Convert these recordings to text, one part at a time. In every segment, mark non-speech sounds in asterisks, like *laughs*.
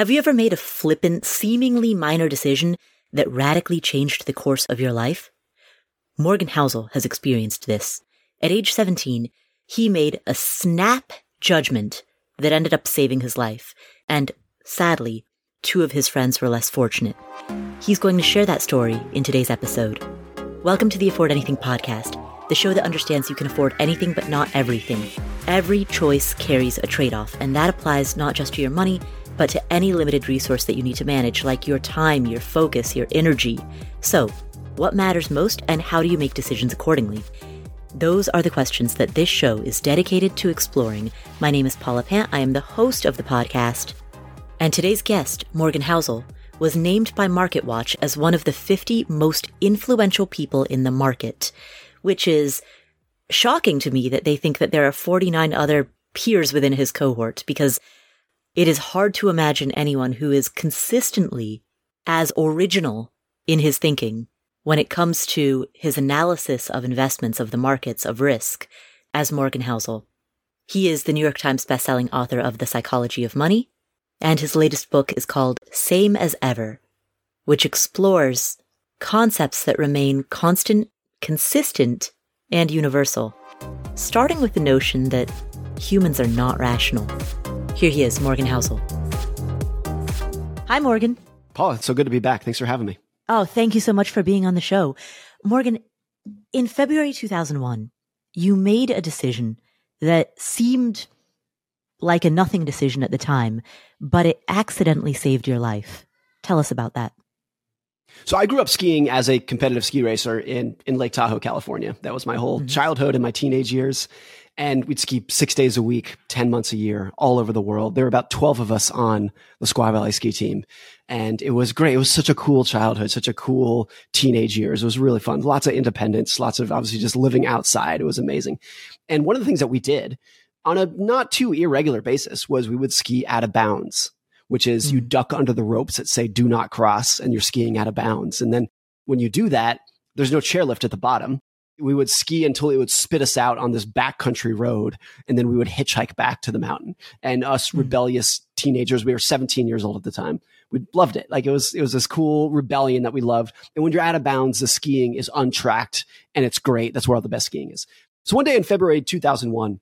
Have you ever made a flippant, seemingly minor decision that radically changed the course of your life? Morgan Housel has experienced this. At age 17, he made a snap judgment that ended up saving his life. And sadly, two of his friends were less fortunate. He's going to share that story in today's episode. Welcome to the Afford Anything podcast, the show that understands you can afford anything but not everything. Every choice carries a trade off, and that applies not just to your money, but to any limited resource that you need to manage, like your time, your focus, your energy. So, what matters most, and how do you make decisions accordingly? Those are the questions that this show is dedicated to exploring. My name is Paula Pant. I am the host of the podcast. And today's guest, Morgan Housel, was named by MarketWatch as one of the 50 most influential people in the market, which is shocking to me that they think that there are 49 other peers within his cohort because it is hard to imagine anyone who is consistently as original in his thinking when it comes to his analysis of investments of the markets of risk as Morgan Housel. He is the New York Times bestselling author of The Psychology of Money, and his latest book is called Same as Ever, which explores concepts that remain constant, consistent, and universal, starting with the notion that humans are not rational. Here he is, Morgan Housel. Hi, Morgan. Paula, it's so good to be back. Thanks for having me. Oh, thank you so much for being on the show. Morgan, in February 2001, you made a decision that seemed like a nothing decision at the time, but it accidentally saved your life. Tell us about that. So I grew up skiing as a competitive ski racer in, in Lake Tahoe, California. That was my whole mm-hmm. childhood and my teenage years. And we'd ski six days a week, 10 months a year, all over the world. There were about 12 of us on the Squaw Valley ski team. And it was great. It was such a cool childhood, such a cool teenage years. It was really fun. Lots of independence, lots of obviously just living outside. It was amazing. And one of the things that we did on a not too irregular basis was we would ski out of bounds, which is mm. you duck under the ropes that say do not cross and you're skiing out of bounds. And then when you do that, there's no chairlift at the bottom. We would ski until it would spit us out on this backcountry road, and then we would hitchhike back to the mountain. And us mm. rebellious teenagers, we were 17 years old at the time. We loved it. Like it was, it was this cool rebellion that we loved. And when you're out of bounds, the skiing is untracked and it's great. That's where all the best skiing is. So one day in February 2001,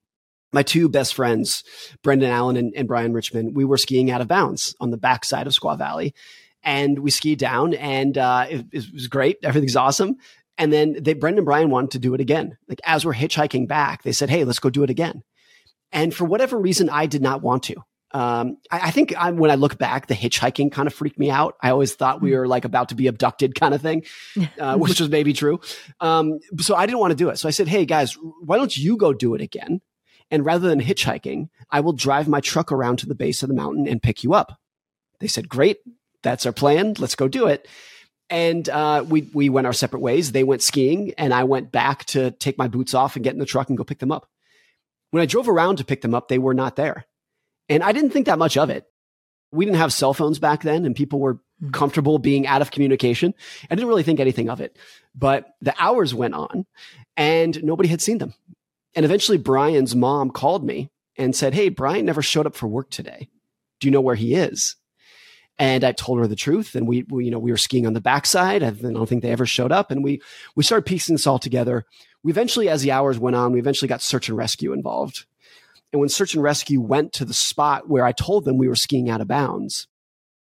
my two best friends, Brendan Allen and, and, Brian Richmond, we were skiing out of bounds on the backside of Squaw Valley. And we skied down and uh, it, it, was great. Everything's awesome. And then they, Brendan Brian wanted to do it again. Like as we're hitchhiking back, they said, Hey, let's go do it again. And for whatever reason, I did not want to. Um, I, I, think I, when I look back, the hitchhiking kind of freaked me out. I always thought we hmm. were like about to be abducted kind of thing, *laughs* uh, which was maybe true. Um, so I didn't want to do it. So I said, Hey guys, why don't you go do it again? And rather than hitchhiking, I will drive my truck around to the base of the mountain and pick you up. They said, great. That's our plan. Let's go do it. And uh, we we went our separate ways. They went skiing, and I went back to take my boots off and get in the truck and go pick them up. When I drove around to pick them up, they were not there, and I didn't think that much of it. We didn't have cell phones back then, and people were mm-hmm. comfortable being out of communication. I didn't really think anything of it. But the hours went on, and nobody had seen them. And eventually, Brian's mom called me and said, Hey, Brian never showed up for work today. Do you know where he is? And I told her the truth. And we, we, you know, we were skiing on the backside. And I don't think they ever showed up. And we, we started piecing this all together. We eventually, as the hours went on, we eventually got search and rescue involved. And when search and rescue went to the spot where I told them we were skiing out of bounds,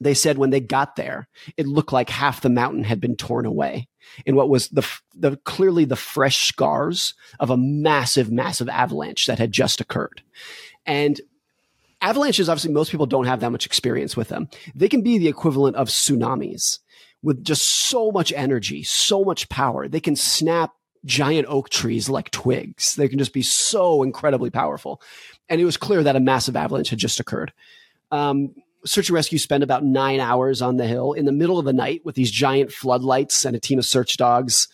they said when they got there, it looked like half the mountain had been torn away in what was the, the clearly the fresh scars of a massive, massive avalanche that had just occurred. And avalanches, obviously, most people don't have that much experience with them. They can be the equivalent of tsunamis with just so much energy, so much power. They can snap giant oak trees like twigs. They can just be so incredibly powerful. And it was clear that a massive avalanche had just occurred. Um, search and rescue spent about nine hours on the hill in the middle of the night with these giant floodlights and a team of search dogs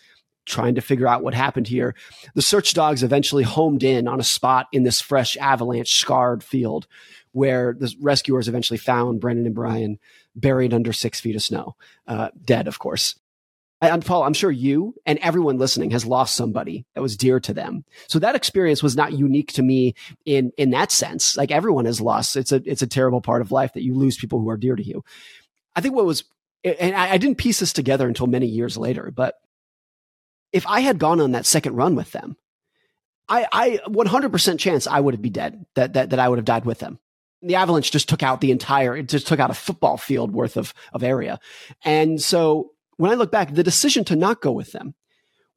trying to figure out what happened here. The search dogs eventually homed in on a spot in this fresh avalanche scarred field where the rescuers eventually found Brendan and Brian buried under six feet of snow, uh, dead, of course. And Paula, I'm sure you and everyone listening has lost somebody that was dear to them. So that experience was not unique to me in, in that sense. Like everyone has lost. It's a, it's a terrible part of life that you lose people who are dear to you. I think what was, and I, I didn't piece this together until many years later, but if I had gone on that second run with them, I, I 100% chance I would have be dead, that, that, that I would have died with them. The avalanche just took out the entire, it just took out a football field worth of, of area. And so when I look back, the decision to not go with them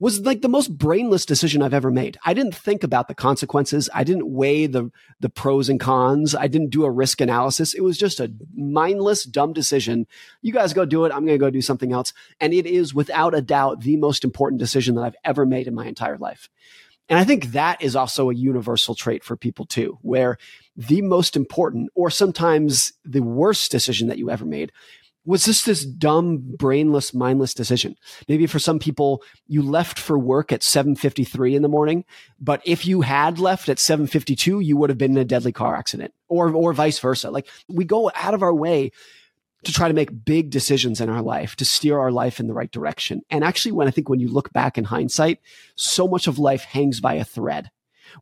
was like the most brainless decision I've ever made. I didn't think about the consequences. I didn't weigh the, the pros and cons. I didn't do a risk analysis. It was just a mindless, dumb decision. You guys go do it. I'm going to go do something else. And it is without a doubt the most important decision that I've ever made in my entire life. And I think that is also a universal trait for people too, where the most important or sometimes the worst decision that you ever made was just this dumb, brainless, mindless decision. Maybe for some people, you left for work at 7.53 in the morning, but if you had left at 7.52, you would have been in a deadly car accident or, or vice versa. Like we go out of our way to try to make big decisions in our life, to steer our life in the right direction. And actually, when I think when you look back in hindsight, so much of life hangs by a thread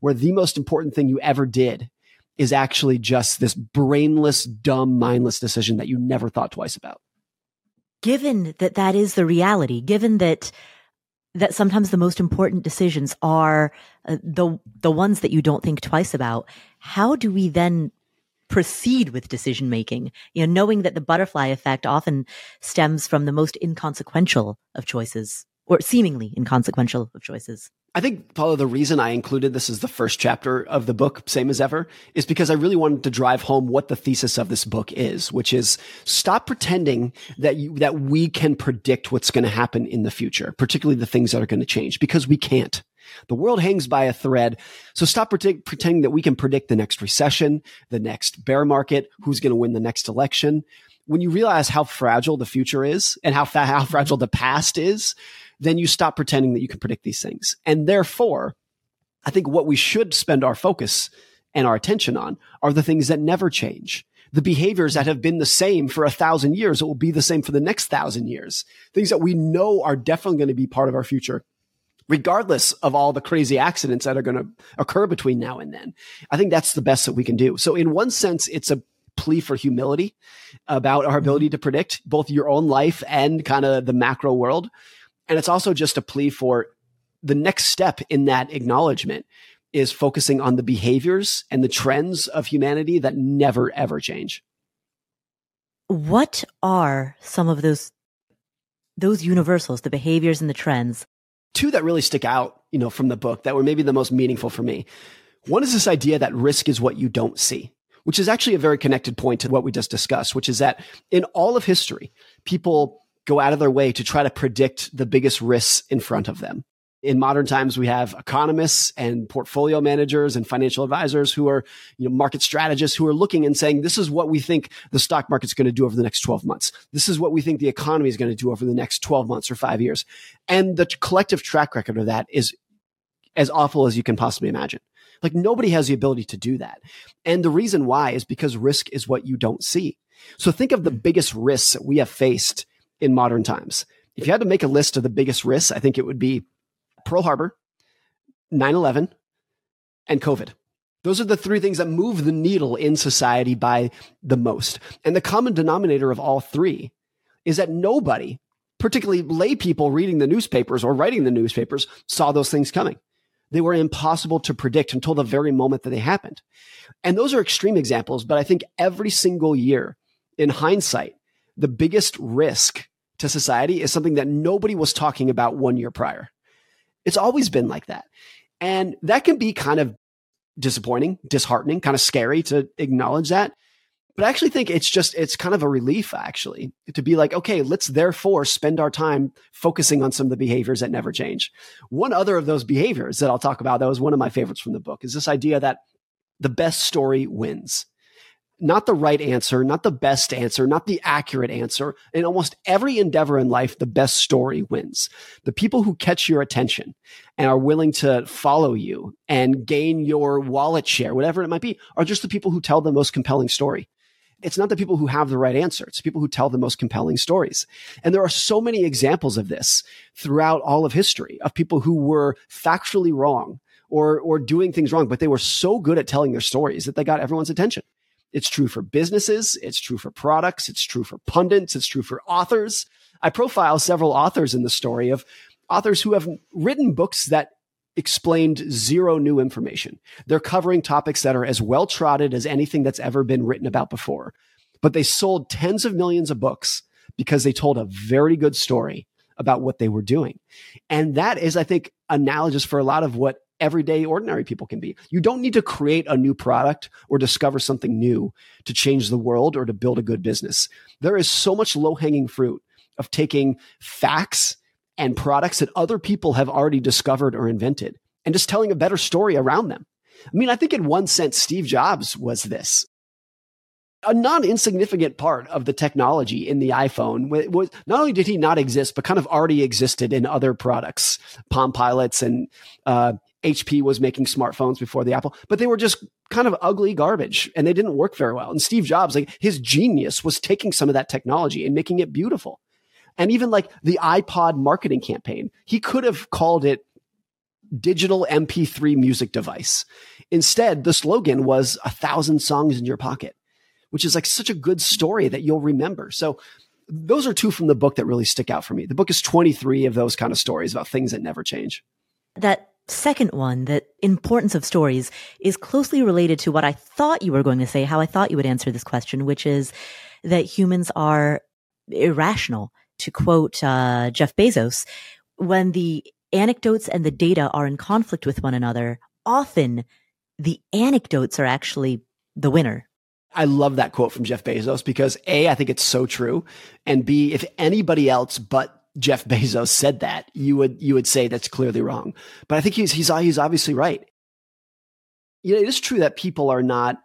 where the most important thing you ever did is actually just this brainless, dumb, mindless decision that you never thought twice about. Given that that is the reality, given that that sometimes the most important decisions are uh, the the ones that you don't think twice about, how do we then proceed with decision making, you know, knowing that the butterfly effect often stems from the most inconsequential of choices or seemingly inconsequential of choices. I think, Paula, the reason I included this as the first chapter of the book, same as ever, is because I really wanted to drive home what the thesis of this book is, which is stop pretending that you, that we can predict what's going to happen in the future, particularly the things that are going to change, because we can't. The world hangs by a thread. So stop pretending that we can predict the next recession, the next bear market, who's going to win the next election. When you realize how fragile the future is and how, fa- how fragile the past is, then you stop pretending that you can predict these things. And therefore, I think what we should spend our focus and our attention on are the things that never change. The behaviors that have been the same for a thousand years, it will be the same for the next thousand years. Things that we know are definitely going to be part of our future regardless of all the crazy accidents that are going to occur between now and then. I think that's the best that we can do. So in one sense, it's a plea for humility about our ability mm-hmm. to predict both your own life and kind of the macro world. And it's also just a plea for the next step in that acknowledgement is focusing on the behaviors and the trends of humanity that never ever change. What are some of those those universals, the behaviors and the trends two that really stick out, you know, from the book that were maybe the most meaningful for me. One is this idea that risk is what you don't see, which is actually a very connected point to what we just discussed, which is that in all of history, people go out of their way to try to predict the biggest risks in front of them. In modern times we have economists and portfolio managers and financial advisors who are you know market strategists who are looking and saying this is what we think the stock market's going to do over the next 12 months. This is what we think the economy is going to do over the next 12 months or 5 years. And the collective track record of that is as awful as you can possibly imagine. Like nobody has the ability to do that. And the reason why is because risk is what you don't see. So think of the biggest risks that we have faced in modern times if you had to make a list of the biggest risks i think it would be Pearl Harbor, 9 11, and COVID. Those are the three things that move the needle in society by the most. And the common denominator of all three is that nobody, particularly lay people reading the newspapers or writing the newspapers, saw those things coming. They were impossible to predict until the very moment that they happened. And those are extreme examples, but I think every single year, in hindsight, the biggest risk to society is something that nobody was talking about one year prior. It's always been like that. And that can be kind of disappointing, disheartening, kind of scary to acknowledge that. But I actually think it's just, it's kind of a relief actually to be like, okay, let's therefore spend our time focusing on some of the behaviors that never change. One other of those behaviors that I'll talk about that was one of my favorites from the book is this idea that the best story wins not the right answer, not the best answer, not the accurate answer. In almost every endeavor in life, the best story wins. The people who catch your attention and are willing to follow you and gain your wallet share, whatever it might be, are just the people who tell the most compelling story. It's not the people who have the right answer. It's people who tell the most compelling stories. And there are so many examples of this throughout all of history of people who were factually wrong or, or doing things wrong, but they were so good at telling their stories that they got everyone's attention. It's true for businesses. It's true for products. It's true for pundits. It's true for authors. I profile several authors in the story of authors who have written books that explained zero new information. They're covering topics that are as well trotted as anything that's ever been written about before. But they sold tens of millions of books because they told a very good story about what they were doing. And that is, I think, analogous for a lot of what everyday ordinary people can be. You don't need to create a new product or discover something new to change the world or to build a good business. There is so much low hanging fruit of taking facts and products that other people have already discovered or invented and just telling a better story around them. I mean, I think in one sense, Steve Jobs was this. A non insignificant part of the technology in the iPhone was not only did he not exist, but kind of already existed in other products, Palm Pilots and uh, HP was making smartphones before the Apple, but they were just kind of ugly garbage and they didn't work very well. And Steve Jobs, like his genius was taking some of that technology and making it beautiful. And even like the iPod marketing campaign, he could have called it digital MP3 music device. Instead, the slogan was a thousand songs in your pocket, which is like such a good story that you'll remember. So those are two from the book that really stick out for me. The book is 23 of those kind of stories about things that never change. That second one, the importance of stories, is closely related to what I thought you were going to say, how I thought you would answer this question, which is that humans are irrational. To quote uh, Jeff Bezos, when the anecdotes and the data are in conflict with one another, often the anecdotes are actually the winner. I love that quote from Jeff Bezos because A, I think it's so true. And B, if anybody else but Jeff Bezos said that, you would you would say that's clearly wrong. But I think he's he's he's obviously right. You know, it is true that people are not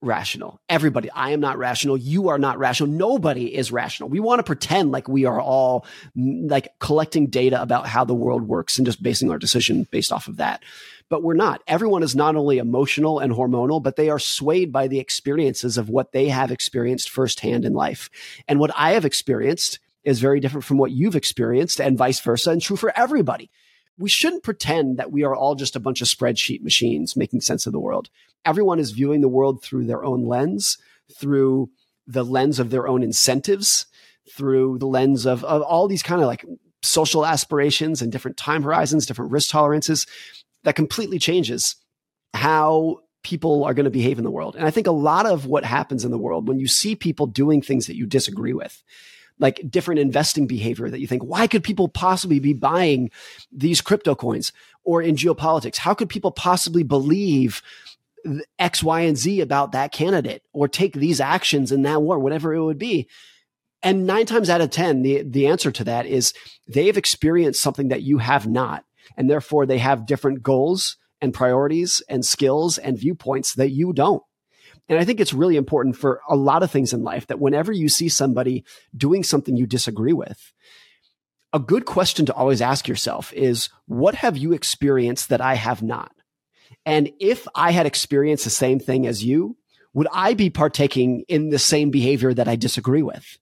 rational. Everybody, I am not rational. You are not rational. Nobody is rational. We want to pretend like we are all mm, like collecting data about how the world works and just basing our decision based off of that. But we're not. Everyone is not only emotional and hormonal, but they are swayed by the experiences of what they have experienced firsthand in life. And what I have experienced is very different from what you've experienced and vice versa and true for everybody. We shouldn't pretend that we are all just a bunch of spreadsheet machines making sense of the world. Everyone is viewing the world through their own lens, through the lens of their own incentives, through the lens of, of all these kind of like social aspirations and different time horizons, different risk tolerances that completely changes how people are going to behave in the world. And I think a lot of what happens in the world when you see people doing things that you disagree with, like different investing behavior that you think, why could people possibly be buying these crypto coins? Or in geopolitics, how could people possibly believe X, Y, and Z about that candidate or take these actions in that war, whatever it would be? And nine times out of 10, the, the answer to that is they've experienced something that you have not. And therefore they have different goals and priorities and skills and viewpoints that you don't. And I think it's really important for a lot of things in life that whenever you see somebody doing something you disagree with, a good question to always ask yourself is, what have you experienced that I have not? And if I had experienced the same thing as you, would I be partaking in the same behavior that I disagree with?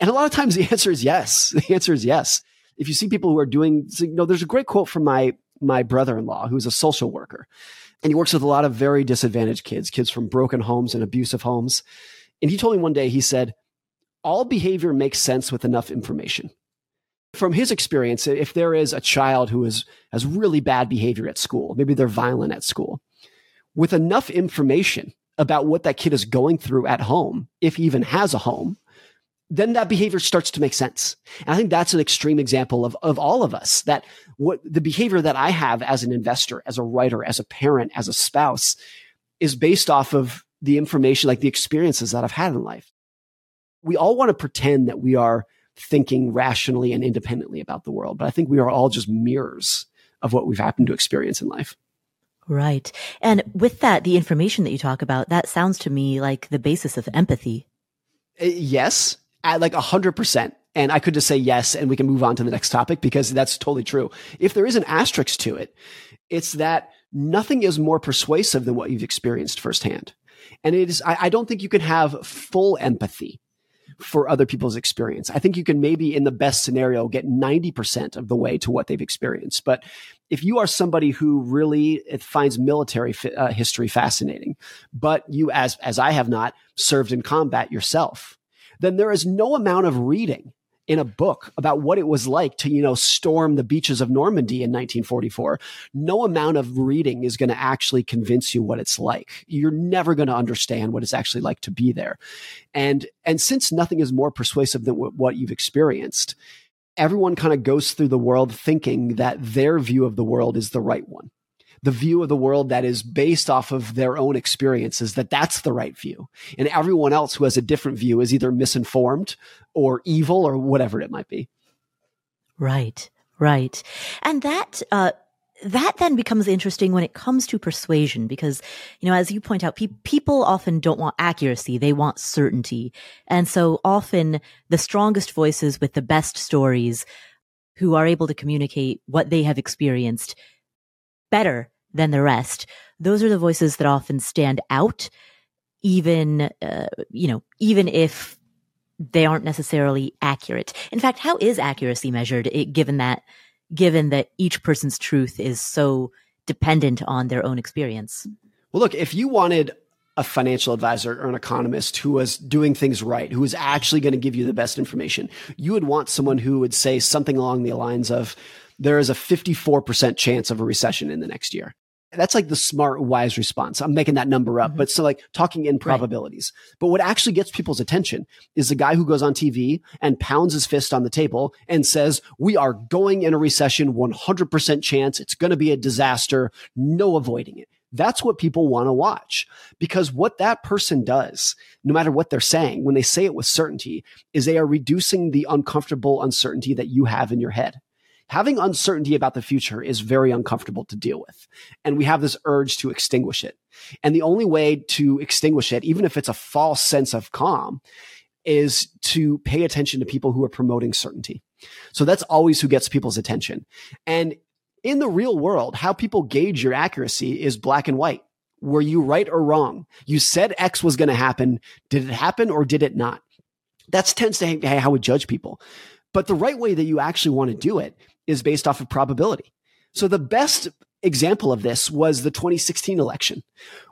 And a lot of times the *laughs* answer is yes. The answer is yes. If you see people who are doing, you know, there's a great quote from my, my brother-in-law who's a social worker and he works with a lot of very disadvantaged kids, kids from broken homes and abusive homes. And he told me one day, he said, all behavior makes sense with enough information. From his experience, if there is a child who is, has really bad behavior at school, maybe they're violent at school, with enough information about what that kid is going through at home, if he even has a home, then that behavior starts to make sense. And I think that's an extreme example of, of all of us that what the behavior that I have as an investor, as a writer, as a parent, as a spouse is based off of the information, like the experiences that I've had in life. We all want to pretend that we are thinking rationally and independently about the world, but I think we are all just mirrors of what we've happened to experience in life. Right. And with that, the information that you talk about, that sounds to me like the basis of empathy. Uh, yes, at like 100%. And I could just say yes, and we can move on to the next topic because that's totally true. If there is an asterisk to it, it's that nothing is more persuasive than what you've experienced firsthand. And it is, I, I don't think you can have full empathy for other people's experience. I think you can maybe in the best scenario get 90% of the way to what they've experienced. But if you are somebody who really finds military uh, history fascinating, but you as as I have not served in combat yourself, then there is no amount of reading in a book about what it was like to, you know, storm the beaches of Normandy in 1944. No amount of reading is going to actually convince you what it's like. You're never going to understand what it's actually like to be there. And, and since nothing is more persuasive than w- what you've experienced, everyone kind of goes through the world thinking that their view of the world is the right one the view of the world that is based off of their own experiences, that that's the right view. And everyone else who has a different view is either misinformed or evil or whatever it might be. Right, right. And that, uh, that then becomes interesting when it comes to persuasion because, you know, as you point out, pe- people often don't want accuracy. They want certainty. And so often the strongest voices with the best stories who are able to communicate what they have experienced better than the rest. Those are the voices that often stand out, even, uh, you know, even if they aren't necessarily accurate. In fact, how is accuracy measured given that, given that each person's truth is so dependent on their own experience? Well, look, if you wanted a financial advisor or an economist who was doing things right, who was actually going to give you the best information, you would want someone who would say something along the lines of, there is a 54% chance of a recession in the next year. That's like the smart, wise response. I'm making that number up, mm-hmm. but so like talking in probabilities. Right. But what actually gets people's attention is the guy who goes on TV and pounds his fist on the table and says, we are going in a recession, 100% chance. It's going to be a disaster. No avoiding it. That's what people want to watch because what that person does, no matter what they're saying, when they say it with certainty, is they are reducing the uncomfortable uncertainty that you have in your head having uncertainty about the future is very uncomfortable to deal with. And we have this urge to extinguish it. And the only way to extinguish it, even if it's a false sense of calm, is to pay attention to people who are promoting certainty. So that's always who gets people's attention. And in the real world, how people gauge your accuracy is black and white. Were you right or wrong? You said X was going to happen. Did it happen or did it not? That tends to how we judge people. But the right way that you actually want to do it is based off of probability. So the best example of this was the 2016 election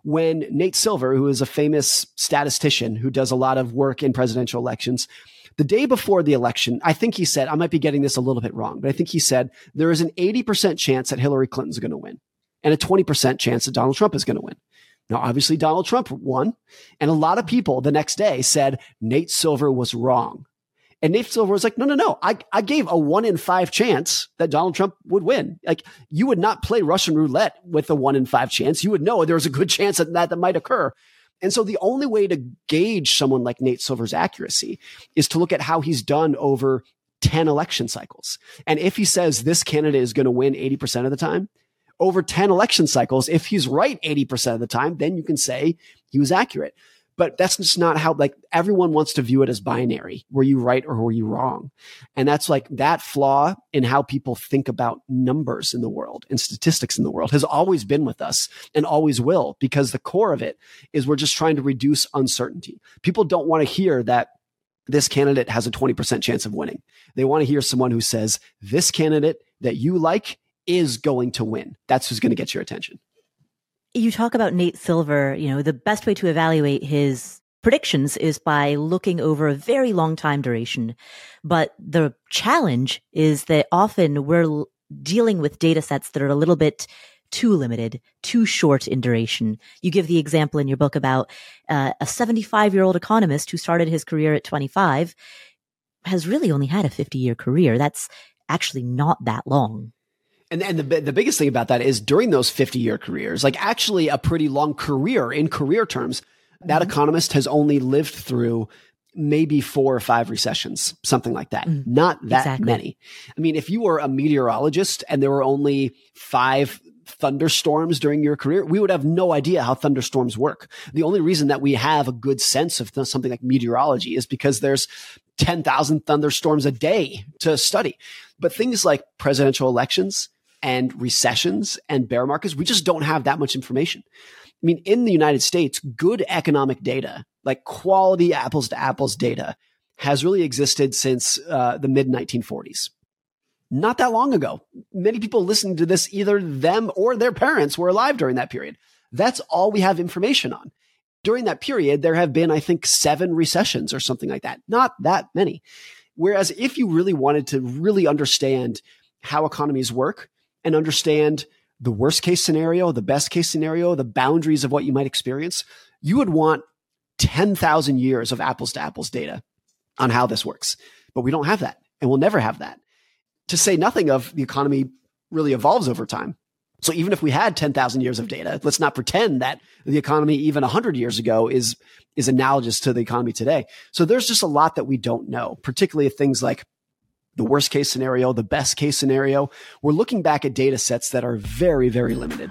when Nate Silver, who is a famous statistician who does a lot of work in presidential elections, the day before the election, I think he said, I might be getting this a little bit wrong, but I think he said there is an 80% chance that Hillary Clinton's going to win and a 20% chance that Donald Trump is going to win. Now, obviously, Donald Trump won. And a lot of people the next day said Nate Silver was wrong. And Nate Silver was like, no, no, no. I, I gave a one in five chance that Donald Trump would win. Like you would not play Russian roulette with a one in five chance. You would know there was a good chance that that, that might occur. And so the only way to gauge someone like Nate Silver's accuracy is to look at how he's done over 10 election cycles. And if he says this candidate is going to win 80% of the time, over 10 election cycles, if he's right 80% of the time, then you can say he was accurate but that's just not how like everyone wants to view it as binary. Were you right or were you wrong? And that's like that flaw in how people think about numbers in the world and statistics in the world has always been with us and always will because the core of it is we're just trying to reduce uncertainty. People don't want to hear that this candidate has a 20% chance of winning. They want to hear someone who says this candidate that you like is going to win. That's who's going to get your attention you talk about Nate Silver, you know, the best way to evaluate his predictions is by looking over a very long time duration. But the challenge is that often we're dealing with data sets that are a little bit too limited, too short in duration. You give the example in your book about uh, a 75 year old economist who started his career at 25 has really only had a 50 year career. That's actually not that long. And, and the, the biggest thing about that is during those 50 year careers, like actually a pretty long career in career terms, that mm-hmm. economist has only lived through maybe four or five recessions, something like that. Mm, Not that exactly. many. I mean, if you were a meteorologist and there were only five thunderstorms during your career, we would have no idea how thunderstorms work. The only reason that we have a good sense of th- something like meteorology is because there's 10,000 thunderstorms a day to study. But things like presidential elections, and recessions and bear markets, we just don't have that much information. I mean, in the United States, good economic data, like quality apples to apples data, has really existed since uh, the mid 1940s. Not that long ago. Many people listening to this, either them or their parents were alive during that period. That's all we have information on. During that period, there have been, I think, seven recessions or something like that. Not that many. Whereas if you really wanted to really understand how economies work and understand the worst case scenario, the best case scenario, the boundaries of what you might experience, you would want 10,000 years of apples to apples data on how this works. But we don't have that and we'll never have that. To say nothing of the economy really evolves over time. So even if we had 10,000 years of data, let's not pretend that the economy even 100 years ago is is analogous to the economy today. So there's just a lot that we don't know, particularly things like the worst case scenario, the best case scenario. We're looking back at data sets that are very, very limited.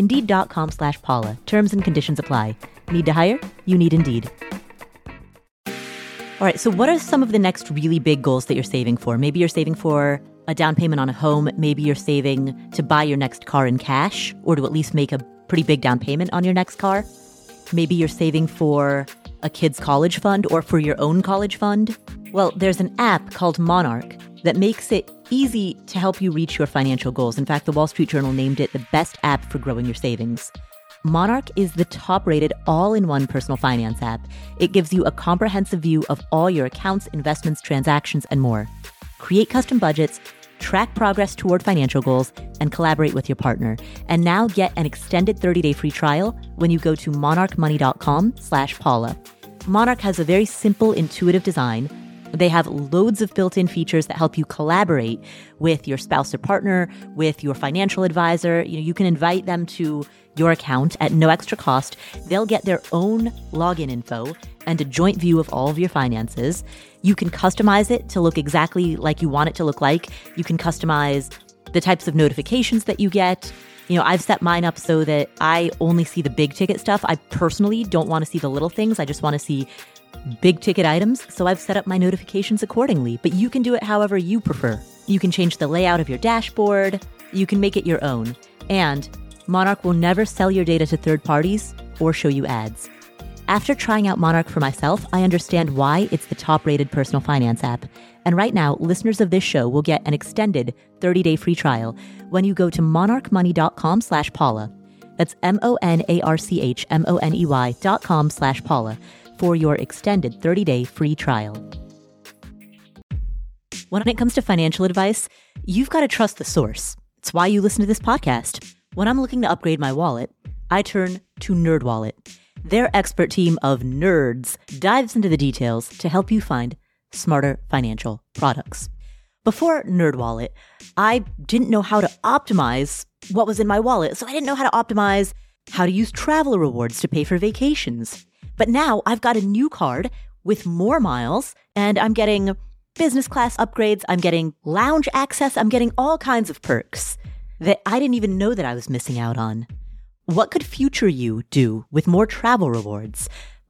Indeed.com slash Paula. Terms and conditions apply. Need to hire? You need Indeed. All right, so what are some of the next really big goals that you're saving for? Maybe you're saving for a down payment on a home. Maybe you're saving to buy your next car in cash or to at least make a pretty big down payment on your next car. Maybe you're saving for a kid's college fund or for your own college fund. Well, there's an app called Monarch that makes it easy to help you reach your financial goals. In fact, the Wall Street Journal named it the best app for growing your savings. Monarch is the top rated all in one personal finance app. It gives you a comprehensive view of all your accounts, investments, transactions, and more. Create custom budgets, track progress toward financial goals, and collaborate with your partner. And now get an extended 30-day free trial when you go to monarchmoney.com slash Paula. Monarch has a very simple, intuitive design. They have loads of built in features that help you collaborate with your spouse or partner, with your financial advisor. You know, you can invite them to your account at no extra cost. They'll get their own login info and a joint view of all of your finances. You can customize it to look exactly like you want it to look like. You can customize the types of notifications that you get. You know, I've set mine up so that I only see the big ticket stuff. I personally don't want to see the little things. I just want to see big ticket items. So I've set up my notifications accordingly. But you can do it however you prefer. You can change the layout of your dashboard. You can make it your own. And Monarch will never sell your data to third parties or show you ads. After trying out Monarch for myself, I understand why it's the top rated personal finance app. And right now, listeners of this show will get an extended 30 day free trial when you go to monarchmoney.com slash Paula. That's M O N A R C H M O N E Y dot com slash Paula for your extended 30 day free trial. When it comes to financial advice, you've got to trust the source. It's why you listen to this podcast. When I'm looking to upgrade my wallet, I turn to NerdWallet. Their expert team of nerds dives into the details to help you find smarter financial products. Before NerdWallet, I didn't know how to optimize what was in my wallet, so I didn't know how to optimize how to use travel rewards to pay for vacations. But now I've got a new card with more miles, and I'm getting business class upgrades, I'm getting lounge access, I'm getting all kinds of perks that I didn't even know that I was missing out on. What could future you do with more travel rewards?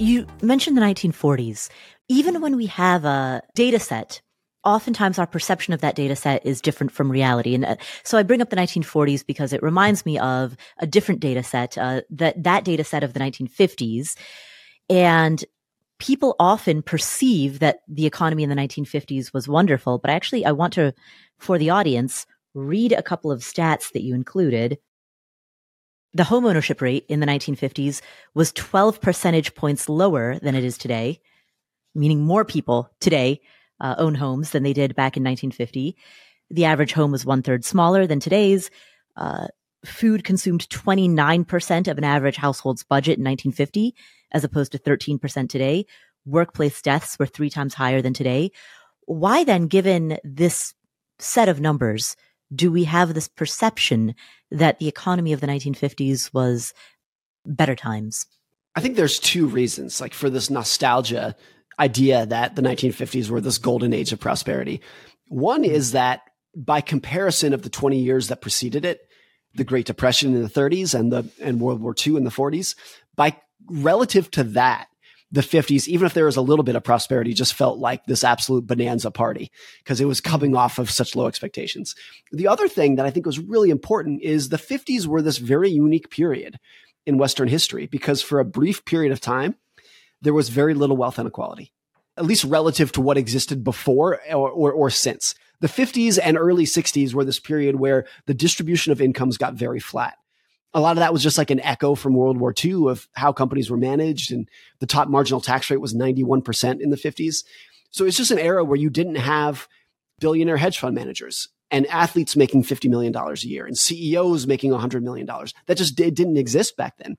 You mentioned the 1940s. Even when we have a data set oftentimes our perception of that data set is different from reality. And uh, so I bring up the 1940s because it reminds me of a different data set, uh, that, that data set of the 1950s. And people often perceive that the economy in the 1950s was wonderful, but actually I want to, for the audience, read a couple of stats that you included. The homeownership rate in the 1950s was 12 percentage points lower than it is today, meaning more people today uh, own homes than they did back in 1950. The average home was one third smaller than today's. Uh, food consumed 29% of an average household's budget in 1950, as opposed to 13% today. Workplace deaths were three times higher than today. Why then, given this set of numbers, do we have this perception that the economy of the 1950s was better times? I think there's two reasons, like for this nostalgia idea that the 1950s were this golden age of prosperity. One is that by comparison of the 20 years that preceded it, the Great Depression in the 30s and the and World War II in the 40s, by relative to that, the 50s, even if there was a little bit of prosperity, just felt like this absolute bonanza party because it was coming off of such low expectations. The other thing that I think was really important is the 50s were this very unique period in Western history because for a brief period of time, there was very little wealth inequality, at least relative to what existed before or, or, or since. The 50s and early 60s were this period where the distribution of incomes got very flat. A lot of that was just like an echo from World War II of how companies were managed, and the top marginal tax rate was 91% in the 50s. So it's just an era where you didn't have billionaire hedge fund managers and athletes making $50 million a year and CEOs making $100 million. That just did, didn't exist back then.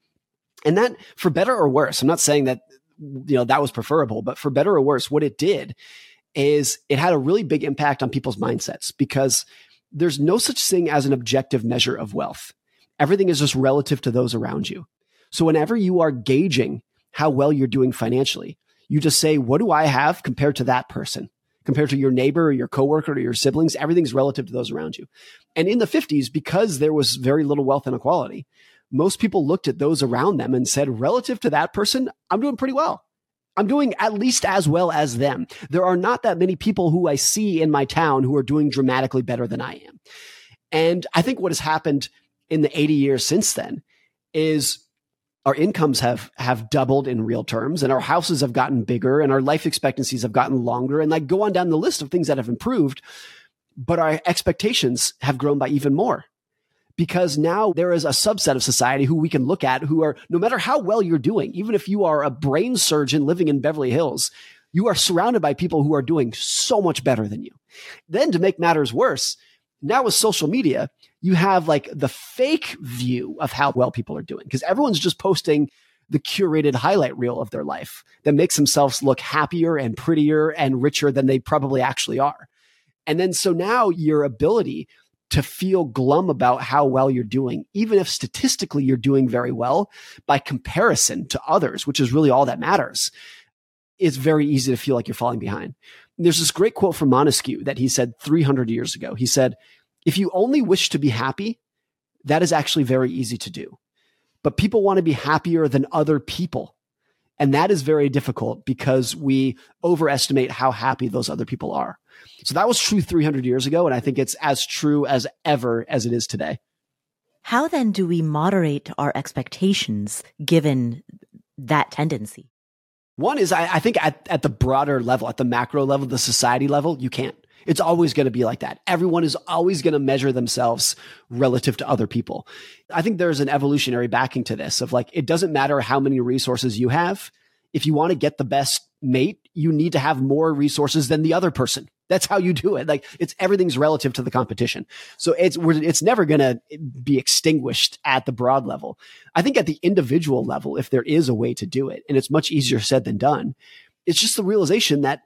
And that, for better or worse, I'm not saying that you know, that was preferable. But for better or worse, what it did is it had a really big impact on people's mindsets because there's no such thing as an objective measure of wealth. Everything is just relative to those around you. So whenever you are gauging how well you're doing financially, you just say, what do I have compared to that person? Compared to your neighbor or your coworker or your siblings, everything's relative to those around you. And in the 50s, because there was very little wealth inequality, most people looked at those around them and said, relative to that person, I'm doing pretty well. I'm doing at least as well as them. There are not that many people who I see in my town who are doing dramatically better than I am. And I think what has happened in the 80 years since then is our incomes have have doubled in real terms and our houses have gotten bigger and our life expectancies have gotten longer and like go on down the list of things that have improved but our expectations have grown by even more because now there is a subset of society who we can look at who are, no matter how well you're doing, even if you are a brain surgeon living in Beverly Hills, you are surrounded by people who are doing so much better than you. Then to make matters worse, now with social media, you have like the fake view of how well people are doing because everyone's just posting the curated highlight reel of their life that makes themselves look happier and prettier and richer than they probably actually are. And then so now your ability to feel glum about how well you're doing, even if statistically you're doing very well by comparison to others, which is really all that matters. It's very easy to feel like you're falling behind. There's this great quote from Montesquieu that he said 300 years ago. He said, if you only wish to be happy, that is actually very easy to do. But people want to be happier than other people. And that is very difficult because we overestimate how happy those other people are. So that was true 300 years ago. And I think it's as true as ever as it is today. How then do we moderate our expectations given that tendency? One is, I, I think at, at the broader level, at the macro level, the society level, you can't. It's always going to be like that. Everyone is always going to measure themselves relative to other people. I think there's an evolutionary backing to this of like, it doesn't matter how many resources you have. If you want to get the best mate, you need to have more resources than the other person. That's how you do it. Like it's everything's relative to the competition. So it's, it's never going to be extinguished at the broad level. I think at the individual level, if there is a way to do it and it's much easier said than done, it's just the realization that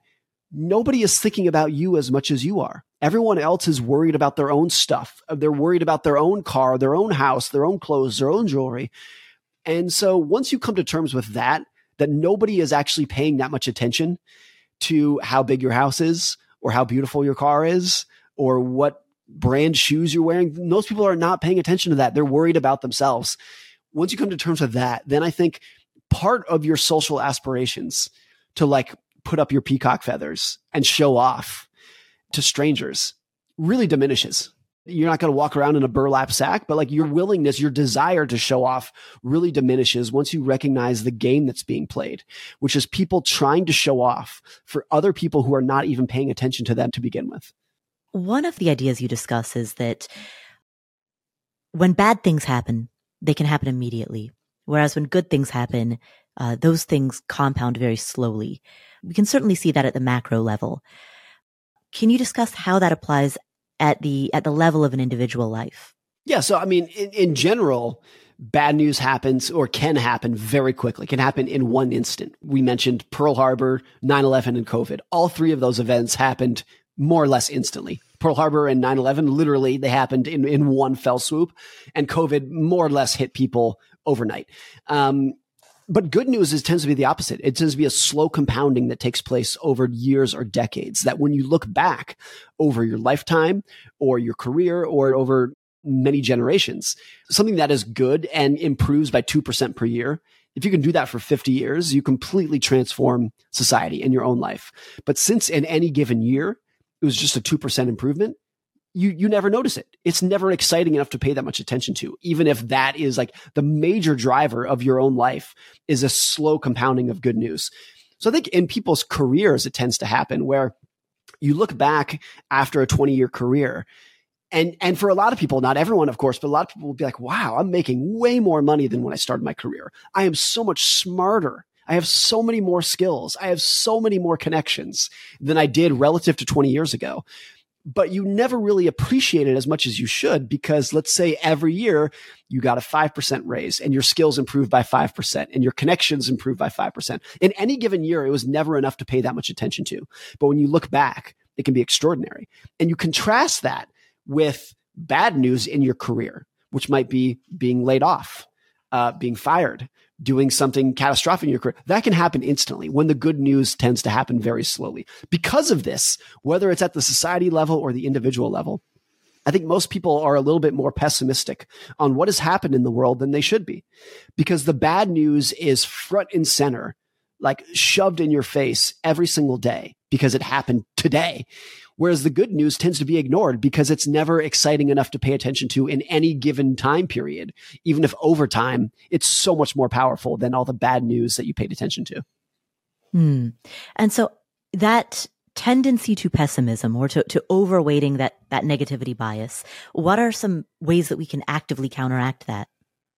nobody is thinking about you as much as you are. Everyone else is worried about their own stuff. They're worried about their own car, their own house, their own clothes, their own jewelry. And so once you come to terms with that, that nobody is actually paying that much attention to how big your house is or how beautiful your car is or what brand shoes you're wearing. Most people are not paying attention to that. They're worried about themselves. Once you come to terms with that, then I think part of your social aspirations to like put up your peacock feathers and show off to strangers really diminishes. You're not going to walk around in a burlap sack, but like your willingness, your desire to show off really diminishes once you recognize the game that's being played, which is people trying to show off for other people who are not even paying attention to them to begin with. One of the ideas you discuss is that when bad things happen, they can happen immediately. Whereas when good things happen, uh, those things compound very slowly. We can certainly see that at the macro level. Can you discuss how that applies at the at the level of an individual life? Yeah, so I mean, in, in general, bad news happens or can happen very quickly, can happen in one instant. We mentioned Pearl Harbor, 9 11, and COVID. All three of those events happened more or less instantly. Pearl Harbor and 9-11, literally they happened in, in one fell swoop and COVID more or less hit people overnight. Um, but good news is tends to be the opposite. It tends to be a slow compounding that takes place over years or decades. That when you look back over your lifetime or your career or over many generations, something that is good and improves by 2% per year. If you can do that for 50 years, you completely transform society in your own life. But since in any given year, it was just a 2% improvement, you you never notice it. It's never exciting enough to pay that much attention to, even if that is like the major driver of your own life is a slow compounding of good news. So I think in people's careers, it tends to happen where you look back after a 20 year career and and for a lot of people not everyone of course but a lot of people will be like wow i'm making way more money than when i started my career i am so much smarter I have so many more skills. I have so many more connections than I did relative to 20 years ago. But you never really appreciate it as much as you should because let's say every year you got a 5% raise and your skills improved by 5% and your connections improved by 5%. In any given year, it was never enough to pay that much attention to. But when you look back, it can be extraordinary. And you contrast that with bad news in your career, which might be being laid off, uh, being fired, doing something catastrophic in your career. That can happen instantly when the good news tends to happen very slowly. Because of this, whether it's at the society level or the individual level, I think most people are a little bit more pessimistic on what has happened in the world than they should be because the bad news is front and center, like shoved in your face every single day because it happened today. Whereas the good news tends to be ignored because it's never exciting enough to pay attention to in any given time period. Even if over time, it's so much more powerful than all the bad news that you paid attention to. Hmm. And so that tendency to pessimism or to, to overweighting that, that negativity bias, what are some ways that we can actively counteract that?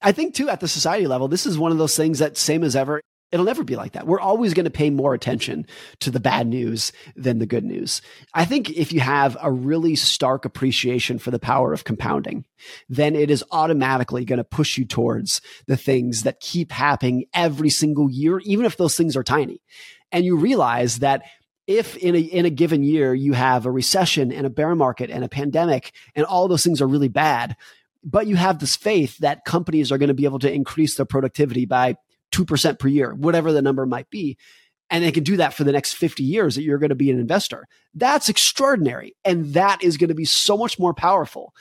I think too, at the society level, this is one of those things that same as ever, It'll never be like that. We're always going to pay more attention to the bad news than the good news. I think if you have a really stark appreciation for the power of compounding, then it is automatically going to push you towards the things that keep happening every single year, even if those things are tiny. And you realize that if in a, in a given year you have a recession and a bear market and a pandemic and all those things are really bad, but you have this faith that companies are going to be able to increase their productivity by 2% per year, whatever the number might be. And they can do that for the next 50 years that you're going to be an investor. That's extraordinary. And that is going to be so much more powerful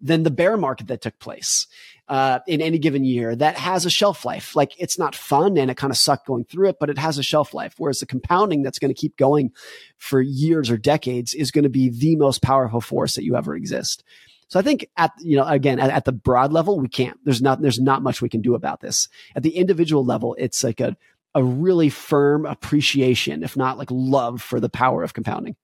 than the bear market that took place uh, in any given year that has a shelf life. Like it's not fun and it kind of sucked going through it, but it has a shelf life. Whereas the compounding that's going to keep going for years or decades is going to be the most powerful force that you ever exist. So I think at, you know, again, at, at, the broad level, we can't, there's not, there's not much we can do about this. At the individual level, it's like a, a really firm appreciation, if not like love for the power of compounding.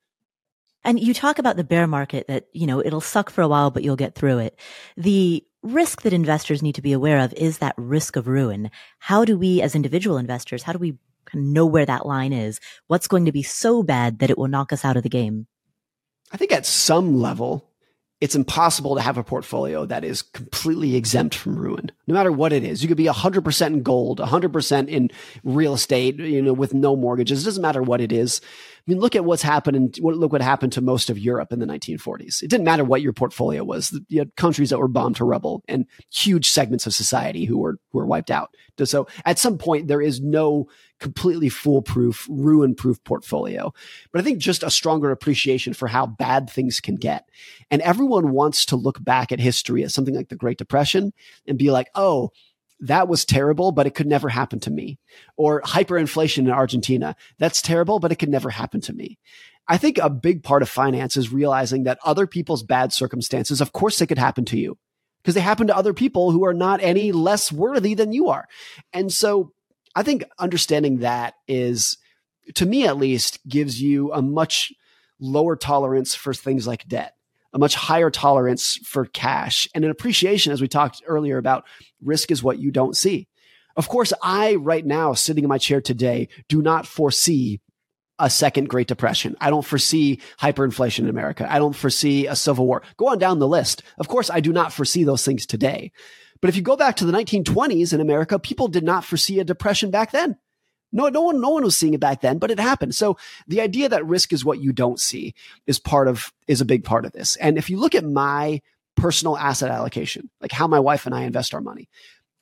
And you talk about the bear market that, you know, it'll suck for a while, but you'll get through it. The risk that investors need to be aware of is that risk of ruin. How do we, as individual investors, how do we know where that line is? What's going to be so bad that it will knock us out of the game? I think at some level, it's impossible to have a portfolio that is completely exempt from ruin, no matter what it is. You could be 100% in gold, 100% in real estate, you know, with no mortgages. It doesn't matter what it is. Mean, look at what's happened and look what happened to most of Europe in the 1940s. It didn't matter what your portfolio was. You had countries that were bombed to rubble and huge segments of society who were, who were wiped out. So at some point, there is no completely foolproof, ruin proof portfolio. But I think just a stronger appreciation for how bad things can get. And everyone wants to look back at history at something like the Great Depression and be like, oh, that was terrible, but it could never happen to me. Or hyperinflation in Argentina. That's terrible, but it could never happen to me. I think a big part of finance is realizing that other people's bad circumstances, of course, they could happen to you because they happen to other people who are not any less worthy than you are. And so I think understanding that is, to me at least, gives you a much lower tolerance for things like debt a much higher tolerance for cash and an appreciation, as we talked earlier about risk is what you don't see. Of course, I right now, sitting in my chair today, do not foresee a second Great Depression. I don't foresee hyperinflation in America. I don't foresee a civil war. Go on down the list. Of course, I do not foresee those things today. But if you go back to the 1920s in America, people did not foresee a depression back then. No, no one, no one was seeing it back then, but it happened. So the idea that risk is what you don't see is part of, is a big part of this. And if you look at my personal asset allocation, like how my wife and I invest our money,